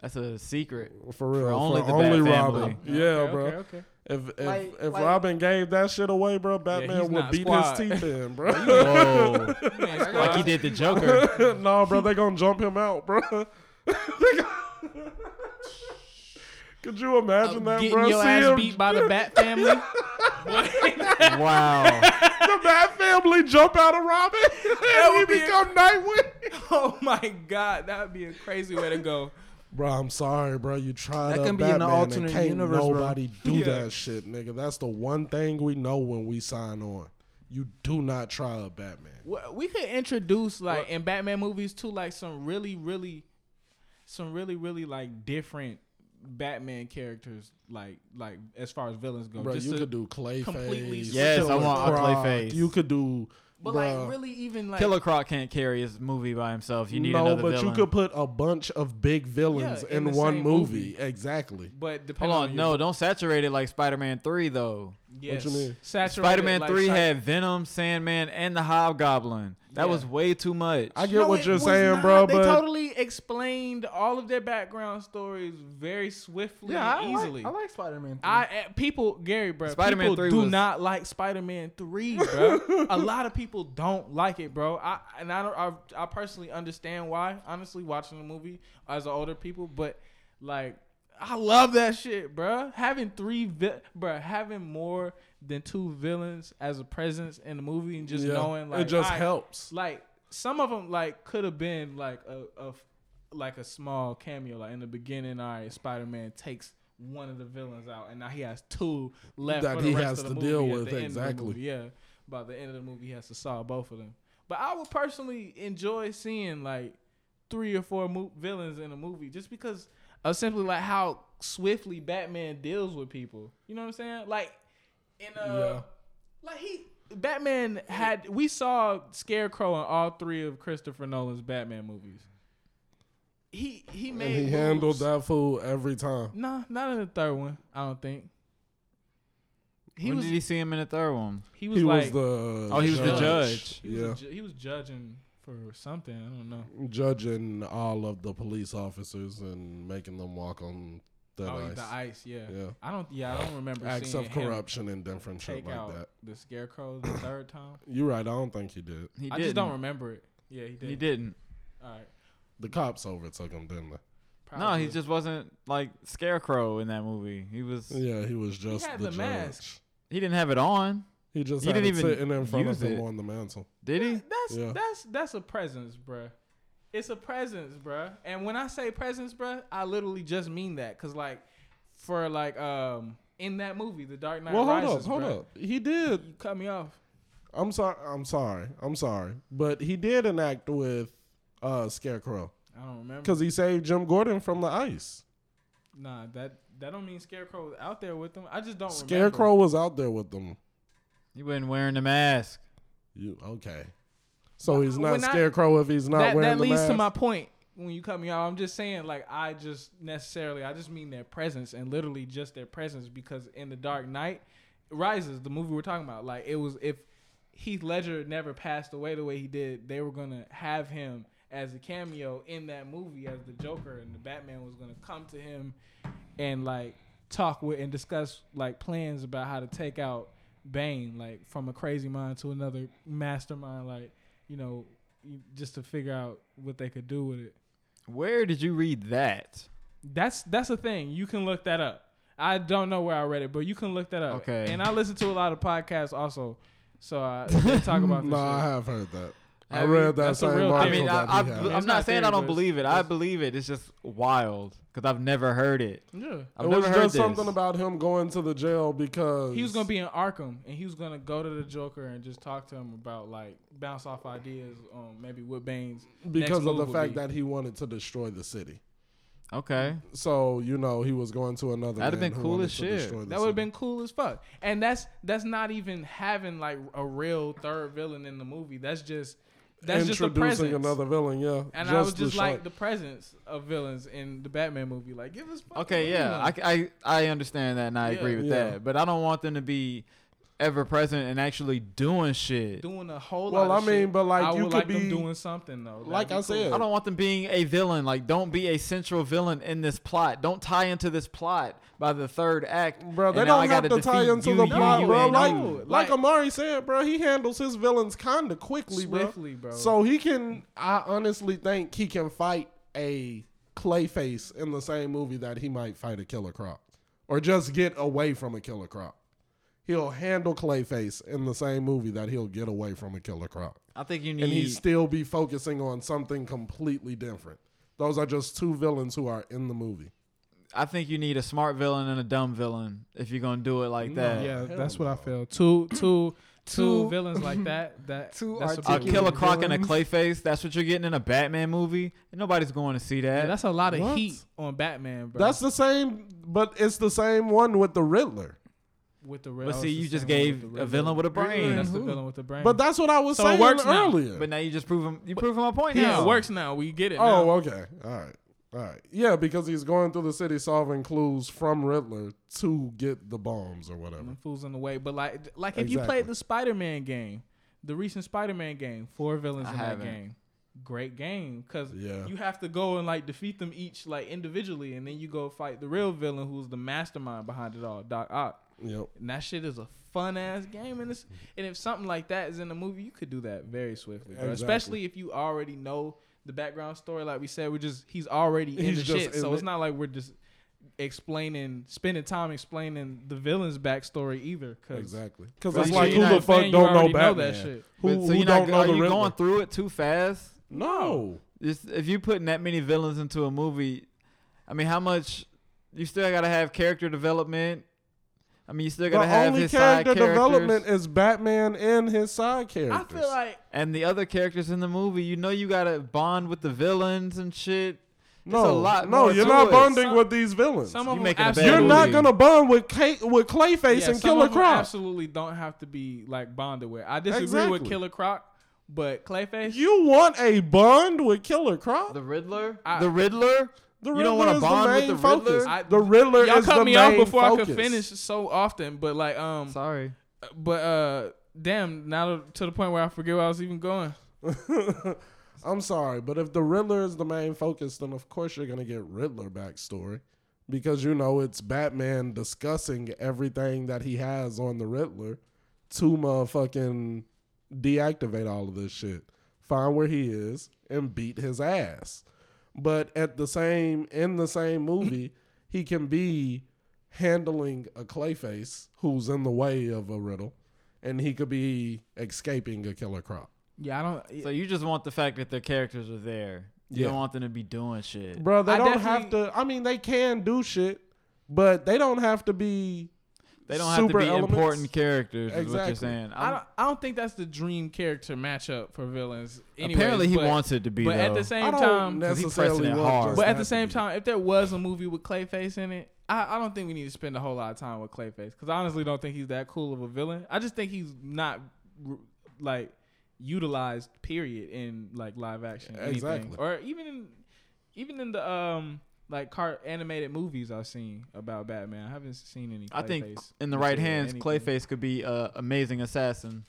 D: that's a secret.
C: For real. For
D: only
C: only,
D: the Bat family.
C: Robin. Yeah,
B: Okay,
C: bro.
B: Okay, okay.
C: If if,
A: Like-
C: if
A: like-
C: Robin gave that shit away, bro,
B: he's
C: Batman would
B: not
C: beat
B: squad.
C: his teeth in, bro.
D: Whoa,
B: Man,
D: like he did the Joker.
C: no, bro, they gonna jump him out, bro. They gon- Could you imagine that,
B: Getting
C: bro?
B: your
C: See
B: ass
C: him,
B: beat by the Bat family.
D: wow.
C: the Bat family jump out of Robin, and he
B: would be a-
C: become Nightwing.
B: oh my God, that would be a crazy way to go.
C: Bro, I'm sorry, bro. You tried
A: That
C: to
A: can be in the alternate
C: and can't
A: universe, bro.
C: nobody do
B: Yeah.
C: that shit, nigga. That's the one thing we know when we sign on. You do not try a Batman.
B: Well, we could introduce like in Batman movies too, like some really, really, some really, really like different Batman characters, like like as far as villains go.
C: Bro,
B: Just
C: you could do Clayface.
B: completely switch
D: Yes, I want a Clayface.
C: You could do,
B: but
C: bruh.
B: like really even like
D: Killer Croc can't carry his movie by himself. You need
C: no,
D: another
C: but
D: villain.
C: you could put a bunch of big villains
B: Yeah, in
C: in, one movie.
B: movie.
C: Exactly.
B: But
D: Hold
B: depending
D: on,
B: on,
D: no, don't saturate it like Spider-Man Three though.
B: Yes,
C: you mean?
B: saturated,
D: Spider-Man
B: like,
D: Three had Venom, Sandman, and the Hobgoblin. That
B: Yeah.
D: was way too much.
C: I get
B: No,
C: what you're saying,
B: not.
C: bro,
B: They
C: but
B: totally explained all of their background stories very swiftly
A: Yeah,
B: and
A: I
B: easily.
A: like, I like Spider Man.
B: I uh, people Gary, bro.
D: Spider-Man
B: people
D: 3
B: do
D: was-
B: not like Spider-Man three, bro. a lot of people don't like it, bro. I and I don't. I, I personally understand why. Honestly, watching the movie as an older people, but like I love that shit, bro. Having three, vi- bro, having more than two villains as a presence in the movie and just
C: yeah,
B: knowing like
C: it just
B: I-
C: helps.
B: like some of them like could have been like a, a like a small cameo like in the beginning all right spider-man takes one of the villains out and now he has two left
C: That
B: for the
C: he
B: rest
C: has to deal with,
B: the end of the
C: exactly.
B: yeah by the end of the movie he has to solve both of them but i would personally enjoy seeing like three or four mo- villains in a movie just because of simply like how swiftly batman deals with people you know what i'm saying like in a
C: Yeah.
B: like he Batman had we saw Scarecrow in all three of Christopher Nolan's Batman movies. he he
C: and
B: made
C: he handled that fool every time.
B: No, not in the third one. I don't think. He
D: when
B: was
D: did he see him in the third one?
B: he was
C: He
B: like
C: was the
D: Oh, he was the judge.
B: He
C: Yeah,
B: a ju- he was judging for something. I don't know.
C: judging all of the police officers and making them walk on that
B: oh,
C: ice.
B: the ice. Yeah.
C: Yeah,
B: I don't. Yeah, I don't remember
C: acts
B: seeing
C: of
B: him
C: corruption and different shit like
B: out
C: that.
B: the scarecrow the third time.
C: You're right. I don't think he did.
D: He
B: I
D: didn't.
B: just don't remember it. Yeah, he did.
D: He didn't.
B: All right.
C: The cops overtook him, didn't they?
D: No, he just wasn't like Scarecrow in that movie. He was.
C: Yeah, he was just
B: had
C: the,
B: the
C: judge.
B: mask.
D: He didn't have it on.
C: He just
D: He
C: had
D: didn't
C: it
D: even
C: sitting in front
D: use
C: of him
D: it.
C: on the mantle.
D: Did he?
B: That's
C: Yeah.
B: that's that's a presence, bruh. It's a presence, bruh. And when I say presence, bruh, I literally just mean that, cause like, for like um in that movie, The Dark Knight
C: well, hold
B: Rises,
C: up, hold
B: bruh,
C: up. He did.
B: You cut me off.
C: I'm sorry. I'm sorry. I'm sorry. But he did enact with uh, Scarecrow
B: I don't remember.
C: because he saved Jim Gordon from the ice.
B: Nah, that that don't mean Scarecrow was out there with them. I just don't
C: Scarecrow was out there with them.
D: He wasn't wearing the mask.
C: You okay? So
B: Well,
C: he's not
B: when I-
C: Scarecrow if he's not.
B: That
C: wearing
B: that
C: the mask.
B: That leads to my point. When you cut me off, I'm just saying like I just necessarily I just mean their presence and literally just their presence because in the Dark Knight Rises, the movie we're talking about, like it was if Heath Ledger never passed away the way he did, they were gonna have him as a cameo in that movie as the Joker, and the Batman was gonna come to him and like talk with and discuss like plans about how to take out Bane, like from a crazy mind to another mastermind, like you know, just to figure out what they could do with it.
D: Where did you read that?
B: That's that's a thing. You can look that up. I don't know where I read it, but you can look that up.
D: Okay.
B: And I listen to a lot of podcasts also, so I talk about this.
C: No, I have heard that. I
D: Have
C: read that
B: That's
C: same article
D: I mean,
C: that
D: I, I,
C: he
B: had.
D: I'm
B: not
D: not saying I don't believe it. I believe it. It's just wild because I've never heard it.
B: Yeah.
D: I've
C: it
D: never
C: was
D: heard
C: just
D: this.
C: something about him going to the jail because
B: He was gonna be in Arkham, and he was gonna go to the Joker and just talk to him about like bounce off ideas on maybe what Bane's
C: because
B: next
C: of the
B: move would
C: fact
B: be.
C: that he wanted to destroy the city.
D: Okay.
C: So you know he was going to another.
D: That'd've been cool as shit.
B: That would have been cool as fuck. And that's that's not even having like a real third villain in the movie. That's just that's just a
C: introducing
B: presence.
C: another villain. Yeah,
B: And I was just
C: show-
B: like the presence of villains in the Batman movie. Like, give us.
D: Okay. Yeah. I. I I understand that and I
B: Yeah.
D: agree with
C: Yeah.
D: that. But I don't want them to be ever present and actually doing shit.
B: doing a whole
C: Well,
B: lot. Of
C: I mean,
B: shit.
C: but, like,
B: I
C: you
B: would
C: could
B: like them
C: be-
B: doing something though. That'd
C: Like I
B: cool.
C: said,
D: I don't want them being a villain. Like, don't be a central villain in this plot. Don't tie into this plot by the third act.
C: Bro, they don't
D: I
C: have
D: gotta
C: tie into
D: you,
C: the
D: you,
C: plot,
D: you,
C: bro.
D: and
C: Like,
D: you.
C: like,
B: Like-
C: Amari said, bro, he handles his villains kind of quickly, bro.
B: swiftly, bro.
C: So he can. I honestly think he can fight a Clayface in the same movie that he might fight a Killer Croc, or just get away from a Killer Croc. He'll handle Clayface in the same movie that he'll get away from a Killer Croc,
D: I think you need
C: and
D: need.
C: he still be focusing on something completely different. Those are just two villains who are in the movie.
D: I think you need a smart villain and a dumb villain if you're gonna do it like
C: No.
D: that.
B: yeah,
C: hell
B: that's what I feel. Two, two, two
A: Two-
B: villains like that. That
A: Two
B: that's a
D: A
B: big
A: articulate
D: Killer
B: movie.
D: Croc and a. Clayface. That's what you're getting in a Batman movie. And nobody's going to see that.
B: Yeah, that's a lot of
C: What?
B: heat on Batman, bro.
C: That's the same, but it's the same one with the Riddler.
B: With the
D: but
B: oh,
D: see, you just gave a
B: Riddler.
D: villain with a brain.
A: and
B: That's the villain with the brain.
C: But that's what I was
B: So it
C: saying
B: works now.
C: earlier.
D: But now you just prove him. You prove my point.
B: yeah,
D: now.
B: it works now. We get it.
C: Oh,
B: now.
C: okay. All right. All right. Yeah, because he's going through the city solving clues from Riddler to get the bombs or whatever.
B: Them fools in the way. But like, like if you played the Spider-Man game, the recent Spider-Man game, four villains
D: I
B: in that
D: haven't.
B: game. Great game, cause
C: Yeah.
B: you have to go and like defeat them each like individually, and then you go fight the real villain, who's the mastermind behind it all, Doc Ock.
C: Yep.
B: And that shit is a fun ass game, and it's and if something like that is in the movie, you could do that very swiftly.
C: Exactly.
B: Especially if you already know the background story. Like we said, we're just he's already in
C: He's
B: the
C: just
B: shit,
C: in
B: so it's not like we're just explaining, spending time explaining the villain's backstory either. Cause
C: Exactly. Because it's like who the fuck don't know
B: already
C: Batman?
B: that shit.
C: Who,
D: so
C: who don't
D: not,
C: know
D: are
C: the
D: you going through it too fast?
C: no.
D: Just, if you putting that many villains into a movie, I mean, how much? You still gotta have character development. I mean, you still gotta have
C: only
D: his side
C: character
D: characters.
C: development is Batman and his side characters.
B: I feel like
D: and the other characters in the movie. You know, you gotta bond with the villains and shit.
C: no,
D: a lot
C: no, you're not
D: it.
C: bonding
B: Some-
C: with these villains.
B: some
D: You
B: of them
D: making a bad
C: You're not gonna bond with Kate, with Clayface
B: yeah,
C: and
B: some
C: Killer
B: of them
C: Croc.
B: absolutely don't have to be like bonded with. I disagree
C: Exactly.
B: with Killer Croc But Clayface,
C: You want a bond with Killer Croc?
D: The Riddler.
B: I-
D: the Riddler.
C: The
D: You don't wanna
C: is the
D: bond with
C: main
D: the Riddler?
C: focus.
B: I-
C: the Riddler
B: y'all
C: is
B: cut
C: the
B: me
C: main
B: off before I
C: focus.
B: could finish so often. But like, um,
D: Sorry.
B: but uh, damn, now to, to the point where I forget where I was even going.
C: I'm sorry, but if the Riddler is the main focus, then of course you're gonna get Riddler backstory, because you know it's Batman discussing everything that he has on the Riddler to motherfucking deactivate all of this shit, find where he is, and beat his ass. But at the same in the same movie, he can be handling a Clayface who's in the way of a riddle, and he could be escaping a Killer Croc.
B: Yeah, I don't.
D: So you just want the fact that their characters are there. You
C: Yeah.
D: don't want them to be doing shit.
C: Bro, they
B: I
C: don't have to. I mean, they can do shit, but they don't have to be.
D: They don't have to be
C: elements.
D: important characters. Is what you're saying.
B: I
D: I'm-
B: don't, I don't think that's the dream character matchup for villains. Anyways,
D: apparently, he
B: but,
D: wants it to be.
B: But at the same time,
C: necessarily
D: pressing hard.
B: but at the same time, if there was a movie with Clayface in it, I, I don't think we need to spend a whole lot of time with Clayface because I honestly don't think he's that cool of a villain. I just think he's not like utilized. Period in like live action, anything.
C: Exactly.
B: or even in even in the um like car animated movies I've seen about Batman. I haven't seen any.
D: I think in the right hands,
B: anything.
D: Clayface could be a amazing assassin.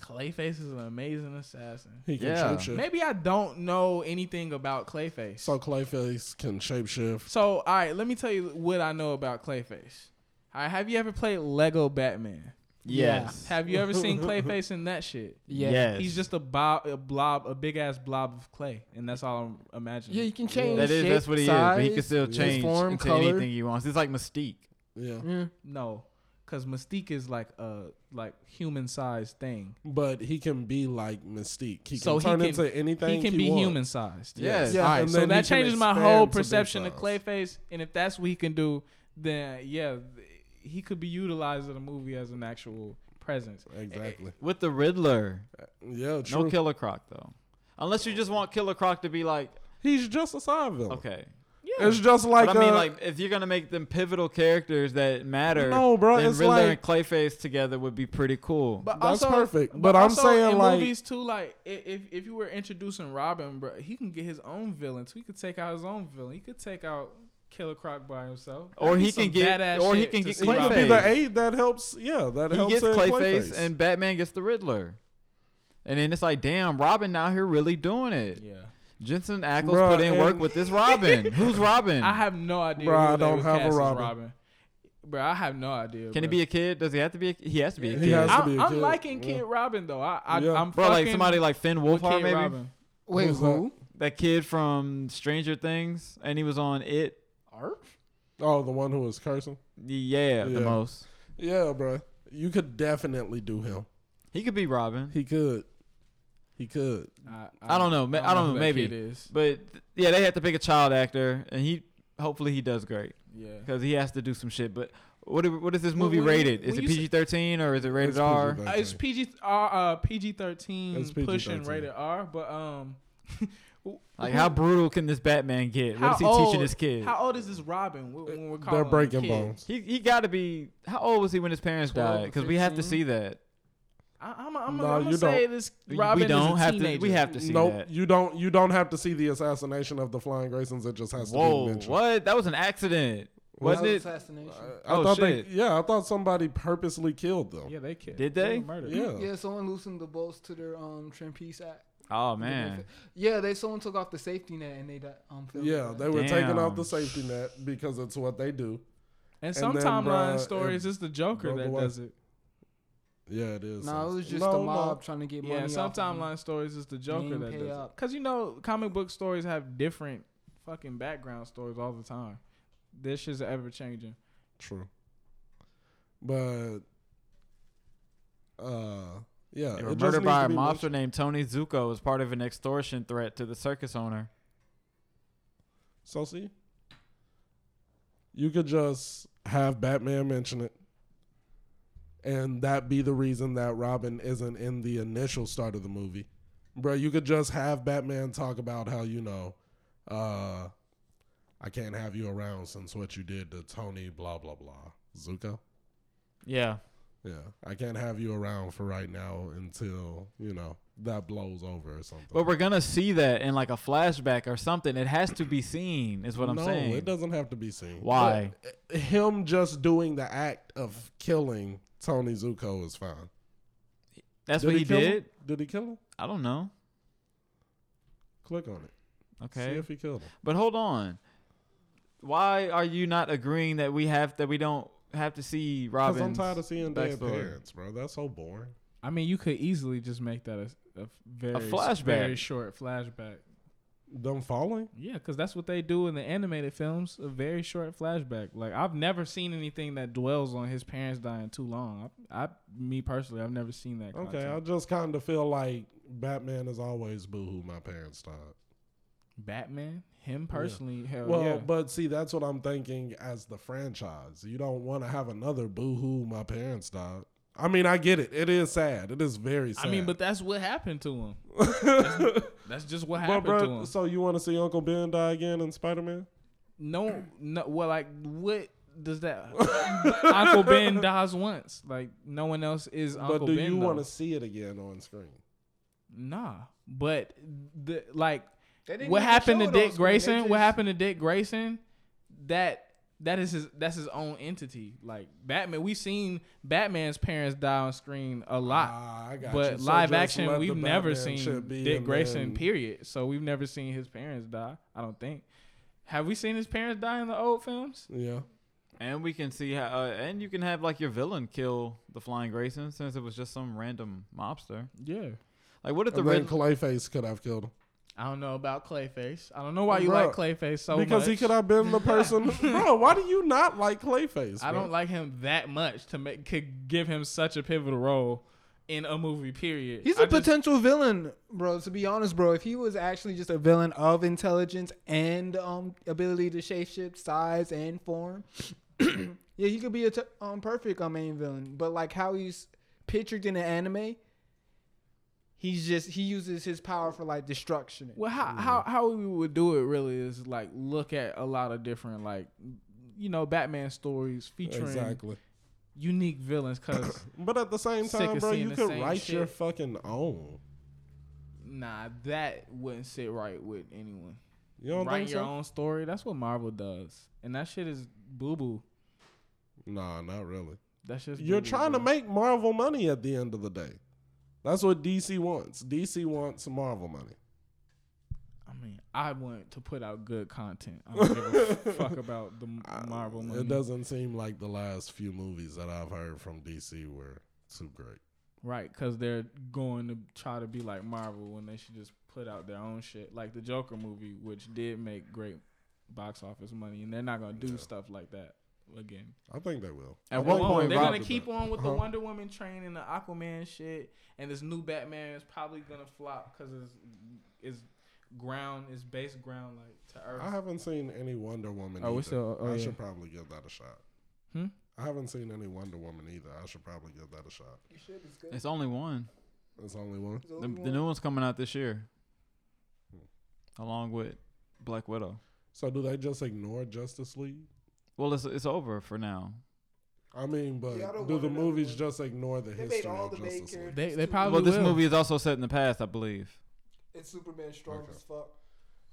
B: Clayface is an amazing assassin.
C: He can
D: Yeah.
C: shapeshift.
B: Maybe I don't know anything about Clayface.
C: So Clayface can shapeshift.
B: So, all right, let me tell you what I know about Clayface. All right, have you ever played Lego Batman?
D: Yes.
B: Have you ever seen Clayface in that shit?
A: Yeah.
D: Yes.
B: He's just a blob, a blob, a big ass blob of clay, and that's all I'm imagining.
A: Yeah, you can change.
D: That is
A: shape,
D: that's what he
A: size,
D: is, but he can still change
A: form,
D: into
A: color.
D: anything he wants. It's like Mystique.
C: Yeah,
A: Yeah.
B: No, because Mystique is like a like human sized thing.
C: but he can be like Mystique. He can
B: So he
C: turn
B: can-
C: into anything
B: he can be human sized.
D: Yes.
C: Yeah,
B: All right,
C: and
B: so that changes my whole perception of
C: size.
B: Clayface. And if that's what he can do, then yeah, th- he could be utilized in a movie as an actual presence.
C: Exactly.
D: With the Riddler.
C: Yeah, true.
D: No Killer Croc though. Unless you just want Killer Croc to be like
C: He's just a side villain.
D: okay.
B: Yeah,
C: It's just like
D: but I mean,
C: uh,
D: like if you're gonna make them pivotal characters that matter,
C: No, bro,
D: then
C: it's
D: Riddler
C: like-
D: and Clayface together would be pretty cool.
B: but
C: that's
B: also,
C: perfect. But I'm
B: also
C: saying,
B: in
C: like-
B: movies too. Like if if you were introducing Robin, bro, he can get his own villains. He could take out his own villain. He could take out Killer Croc by himself.
D: Or he can
B: some
D: get-
B: badass
D: or he can get
B: see
C: he could
B: Robin.
C: be the aid that helps. Yeah, that
D: he
C: helps.
D: gets
C: in
D: Clayface, and Batman gets the Riddler. And then it's like, damn, Robin out here really doing it.
B: Yeah,
D: Jensen Ackles
C: Bruh,
D: put in work with this Robin. Who's Robin?
B: I have no idea.
C: Bro, I don't
B: would
C: have a
B: cast as
C: Robin.
B: Bro, I have no idea.
D: Can he be a kid? Does he have to be? A, he has to be a
C: He has to
B: I'm,
C: be a
B: I'm
C: kid.
B: liking
C: Yeah.
B: Kid Robin though. I, I
C: Yeah.
B: I'm
D: Bro, like somebody like Finn
B: with
D: Wolfhard, maybe
B: Robin.
A: Wait,
C: Who's
A: who?
D: that kid from Stranger Things, and he was on It.
C: Oh, the one who was cursing.
D: Yeah, the
C: Yeah.
D: most.
C: Yeah, bro. You could definitely do him.
D: He could be Robin,
C: He could. He could.
B: I,
D: I don't know. Ma- I don't know,
B: who that
D: maybe.
B: kid is.
D: but yeah, they have to pick a child actor, and he hopefully he does great
B: Yeah.
D: because he has to do some shit. But what i- what is this movie
B: When- when-
D: rated? Is
B: when
D: it
B: you say-
D: PG thirteen or is it rated
C: It's
D: R?
C: PG-13.
B: Uh, it's PG uh, PG thirteen
C: It's
B: pushing
C: PG-13.
B: rated R, but um,
D: Like how brutal can this Batman get? What
B: how
D: is he
B: old-
D: teaching his kid?
B: How old is this Robin? When when we're calling
C: They're breaking
B: kid?
C: bones.
D: He he got to be. How old was he when his parents
A: 12
D: died? Because we have to see that.
B: I, I'm, I'm,
C: No,
B: I'm
C: you
B: gonna say
C: don't.
B: this
D: We-
B: Robin
D: we don't
B: is a
D: have
B: teenager.
D: to. We have to see
C: nope,
D: that.
C: you don't. You don't have to see the assassination of the Flying Graysons. It just has to
D: Whoa!
C: be mentioned.
D: What? That was an accident, wasn't
A: That
D: it?
A: assassination.
C: I, I
D: Oh,
C: thought
D: shit.
C: They, yeah, I thought somebody purposely killed them.
B: Yeah, they killed.
D: Did they?
B: were murdered.
C: Yeah.
A: Yeah, someone loosened the bolts to their um trapeze act.
D: Oh man.
A: Yeah, they someone took off the safety net and they di- um
C: Yeah, they were taking off the safety net because it's what they do.
B: And some timeline stories,
C: it
B: it's the Joker that
C: away.
B: does it.
C: Yeah, it is.
A: No, it was just
C: No,
A: the
C: no.
A: mob trying to get money.
B: Yeah, some
A: off of them.
B: timeline stories is the Joker that
A: pay
B: does it. Cause you know, comic book stories have different fucking background stories all the time. This shit's ever changing.
C: True. But uh yeah,
D: They were murdered by a mobster
C: mentioned.
D: named Tony Zucco as part of an extortion threat to the circus owner.
C: So see, you could just have Batman mention it, and that be the reason that Robin isn't in the initial start of the movie, bro. You could just have Batman talk about how you know, uh, I can't have you around since what you did to Tony, blah blah blah, Zucco.
D: Yeah.
C: Yeah, I can't have you around for right now until you know that blows over or something.
D: But we're gonna see that in like a flashback or something. It has to be seen, is what I'm
C: no,
D: saying.
C: it doesn't have to be seen.
D: Why?
C: But eh, him just doing the act of killing Tony Zucco is fine.
D: That's what he
C: him?
D: did.
C: Did he kill him?
D: I don't know.
C: Click on it.
D: Okay.
C: See if he killed him.
D: but hold on. Why are you not agreeing that we have that we don't have to see Robin.
C: Because I'm tired of seeing dead
D: backstory.
C: parents, bro. That's so boring.
B: I mean, you could easily just make that a, a very
D: flashback.
B: very short flashback.
C: Them falling?
B: Yeah, because that's what they do in the animated films. A very short flashback. Like I've never seen anything that dwells on his parents dying too long. I, I me personally, I've never seen that.
C: Okay, I just kind of feel like Batman is always boohoo. My parents died.
B: Batman, him personally, hell
C: Well,
B: yeah.
C: but see, that's what I'm thinking as the franchise. You don't want to have another boohoo. My parents died. I mean, I get it. It is sad. It is very sad.
B: I mean, but that's what happened to him. That's, that's just what happened to him.
C: so you want to see Uncle Ben die again in Spider Man?
B: No, no. Well, like, what does that? Uncle Ben dies once. Like, no one else is Uncle
C: But do
B: Ben.
C: you want to see it again on screen?
B: Nah, but the like what happened to Dick
A: screen. They
B: Grayson? What happened to Dick Grayson? That that is his that's his own entity. Like Batman, we've seen Batman's parents die on screen a lot.
C: Ah, I got
B: but
C: you. So
B: live action, we've never
C: Batman
B: seen Dick Grayson.
C: then-
B: Period. So we've never seen his parents die. I don't think. Have we seen his parents die in the old films?
C: Yeah.
D: and we can see how, uh, and you can have like your villain kill the Flying Grayson since it was just some random mobster.
B: Yeah.
D: Like, what if the
C: And then
D: red?
C: Clayface could have killed him.
B: I don't know about Clayface. I don't know why you
C: Bruh,
B: like Clayface so much.
C: because
B: much.
C: he could have been the person. bro, why do you not like Clayface?
B: I
C: bro?
B: don't like him that much to make could give him such a pivotal role in a movie. Period.
A: He's
B: a
A: a potential villain, bro. To be honest, bro, if he was actually just a villain of intelligence and um ability to shape shapeshift size and form, yeah, he could be a t- um perfect um, main villain. But like how he's pictured in the anime, he's just he uses his power for like destruction.
B: Well, how how how we would do it really is like look at a lot of different like you know Batman stories featuring
C: Exactly.
B: unique villains. Cause
C: But at the same time, bro, you could
B: same
C: write your fucking own.
B: nah, that wouldn't sit right with anyone.
C: You don't
B: Write
C: think
B: your
C: so?
B: own story. That's what Marvel does, and that shit is boo boo.
C: Nah, not really.
B: That's just
C: You're
B: boo-boo,
C: trying to make Marvel money at the end of the day. That's what DC wants. DC wants Marvel money.
B: I mean, I want to put out good content. I don't give a fuck about the Marvel money.
C: It doesn't seem like the last few movies that I've heard from DC were too great.
B: Right, because they're going to try to be like Marvel when they should just put out their own shit. Like the Joker movie, which did make great box office money, and they're not going to do
C: Yeah.
B: stuff like that again.
C: I think they will.
A: At
C: I
A: one point,
B: they're going to keep
C: that.
B: on with the
C: Uh-huh.
B: Wonder Woman train and the Aquaman shit, and this new Batman is probably going to flop because it's, it's ground, it's base ground like to Earth.
C: I haven't seen any Wonder Woman.
B: Oh, we
C: either.
B: still- oh,
C: I
B: yeah.
C: should probably give that a shot.
B: Hmm?
C: I haven't seen any Wonder Woman either. I should probably give that a shot.
A: You should. It's good.
D: It's only one.
C: It's only one.
A: It's
D: The,
A: only
D: the
A: one.
D: new one's coming out this year, along with Black Widow.
C: So do they just ignore Justice League?
D: Well, it's it's over for now.
C: I mean, but
A: Yeah, I don't
C: do
A: want
C: the
A: another
C: movies
A: one.
C: just ignore the
A: They made
C: history
A: all
C: of
A: the main
C: Justice League?
A: characters.
B: They- they
A: too.
B: probably
D: Well, this
B: will.
D: movie is also set in the past, I believe.
A: It's Superman strong
C: Okay.
A: as fuck.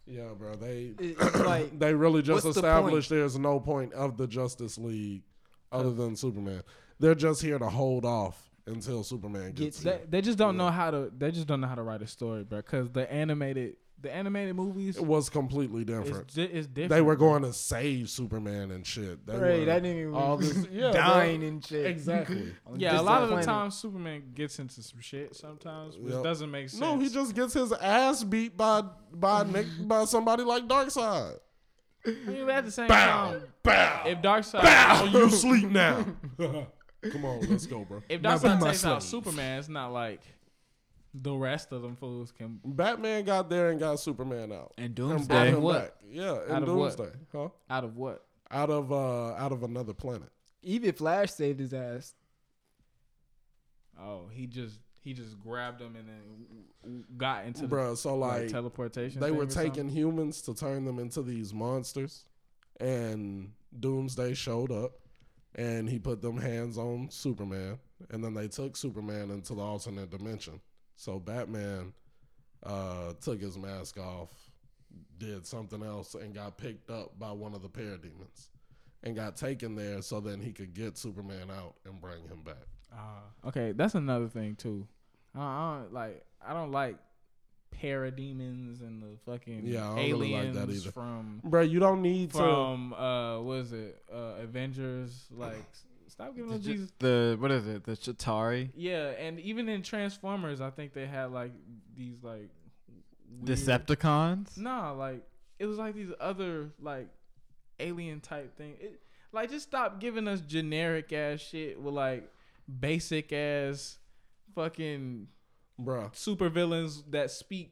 C: Yeah, bro. They
A: It- It's like
C: they really just
A: What's the
C: established there's no point of the Justice League other than Superman. They're just here to hold off until Superman gets
A: Gets
C: here.
B: They, they just don't
C: Yeah.
B: know how to. They just don't know how to write a story, bro. Because the animated, the animated movies
C: It was completely
B: is,
C: different.
B: di- is different.
C: They were going to save Superman and shit. They
A: right,
C: were
A: that nigga
C: all
A: was
C: this, yeah,
A: dying and shit.
C: Exactly.
A: On
B: Yeah, a
A: this
B: lot of the
A: planet.
B: time Superman gets into some shit sometimes, which
C: Yep.
B: doesn't make sense.
C: No, he just gets his ass beat by by Nick by somebody like Darkseid.
B: I mean, at the same
C: Bow,
B: time,
C: bow,
B: if Darkseid,
C: bow. You sleep now. Come on, let's go, bro.
B: if
A: Now be
B: Darkseid
A: my
B: takes out
A: slave.
B: Superman, it's not like the rest of them fools can.
C: Batman got there and got Superman out.
D: And
C: And
D: Doomsday.
C: him
B: What?
C: back. Yeah, in
B: Out of what?
C: Doomsday. Huh?
B: Out of what?
C: Out of uh out of another planet.
A: Even Flash saved his ass.
B: Oh, he just he just grabbed them and then got into
C: Bruh, so
B: like,
C: like
B: teleportation.
C: they
B: thing
C: were
B: or something?
C: taking humans to turn them into these monsters and Doomsday showed up and he put them hands on Superman and then they took Superman into the alternate dimension. So Batman uh, took his mask off, did something else, and got picked up by one of the parademons, and got taken there so then he could get Superman out and bring him back.
B: Uh, okay, that's another thing too. I, I don't like. I don't like parademons and the fucking
C: Yeah, I don't really like
B: aliens
C: that either.
B: from
C: Bro, you don't need to.
B: from uh what is it uh Avengers like stop giving them
D: The,
B: Jesus
D: the what is it? The Chitauri,
B: yeah and even in Transformers I think they had like these like weird-
D: Decepticons.
B: Nah, like it was like these other like alien type thing. It like just stop giving us generic ass shit with like basic ass fucking
C: Bruh,
B: super villains that speak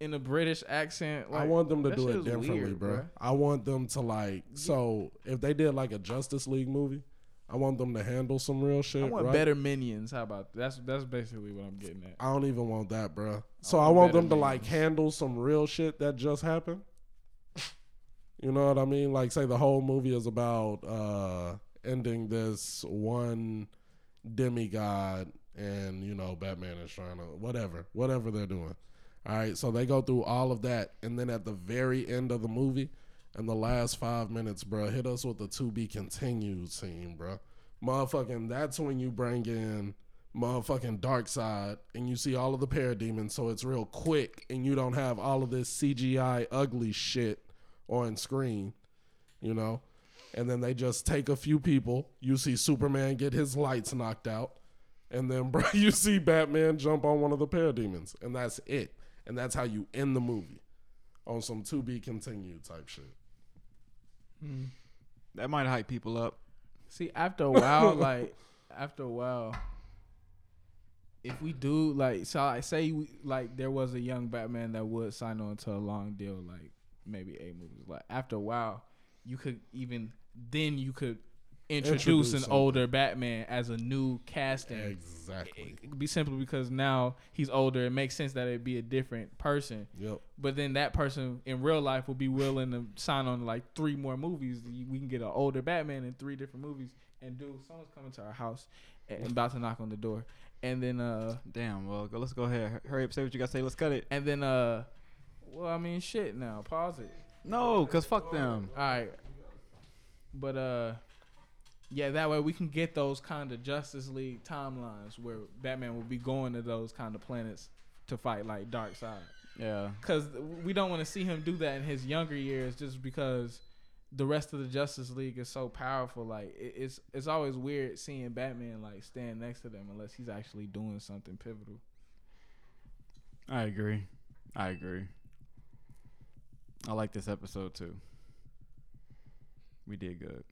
B: in a British accent. Like,
C: I want them to do it differently,
B: weird,
C: bro.
B: bruh.
C: I want them to like. So if they did like a Justice League movie, I want them to handle some real shit.
B: I want
C: right?
B: better minions. How about that's that's basically what I'm getting at.
C: I don't even want that, bro. So
B: I
C: I
B: want
C: want them to like handle some real shit that just happened. You know what I mean? Like say the whole movie is about uh ending this one demigod and you know Batman is trying to whatever, whatever they're doing. All right, so they go through all of that and then at the very end of the movie in the last 5 minutes, bro, hit us with the to be continued scene, bro. Motherfucking that's when you bring in motherfucking Darkseid and you see all of the parademons so it's real quick and you don't have all of this CGI ugly shit on screen, you know? And then they just take a few people. You see Superman get his lights knocked out. And then bro, you see Batman jump on one of the parademons. And that's it. And that's how you end the movie. On some to be continued type shit.
D: That might hype people up.
B: See, after a while, like after a while, if we do like, so I say we, like there was a young Batman that would sign on to a long deal, like maybe eight movies. Like after a while, you could even then you could introduce, an older Batman as a new casting.
C: Exactly.
B: It could be simply because now he's older. It makes sense that it'd be a different person.
C: Yep.
B: But then that person in real life will be willing to sign on like three more movies. We can get an older Batman in three different movies. And dude, someone's coming to our house and about to knock on the door. And then uh
D: Damn. Well, go, let's go ahead. Hurry up. Say what you got to say. Let's cut it.
B: and then uh well I mean shit now. Pause it.
D: No, cause fuck them.
B: All right. But uh yeah, that way we can get those kind of Justice League timelines where Batman will be going to those kind of planets to fight like Darkseid.
D: Yeah.
B: because we don't want to see him do that in his younger years just because the rest of the Justice League is so powerful. Like it's it's always weird seeing Batman like stand next to them unless he's actually doing something pivotal.
D: I agree. I agree. I like this episode too. We did good.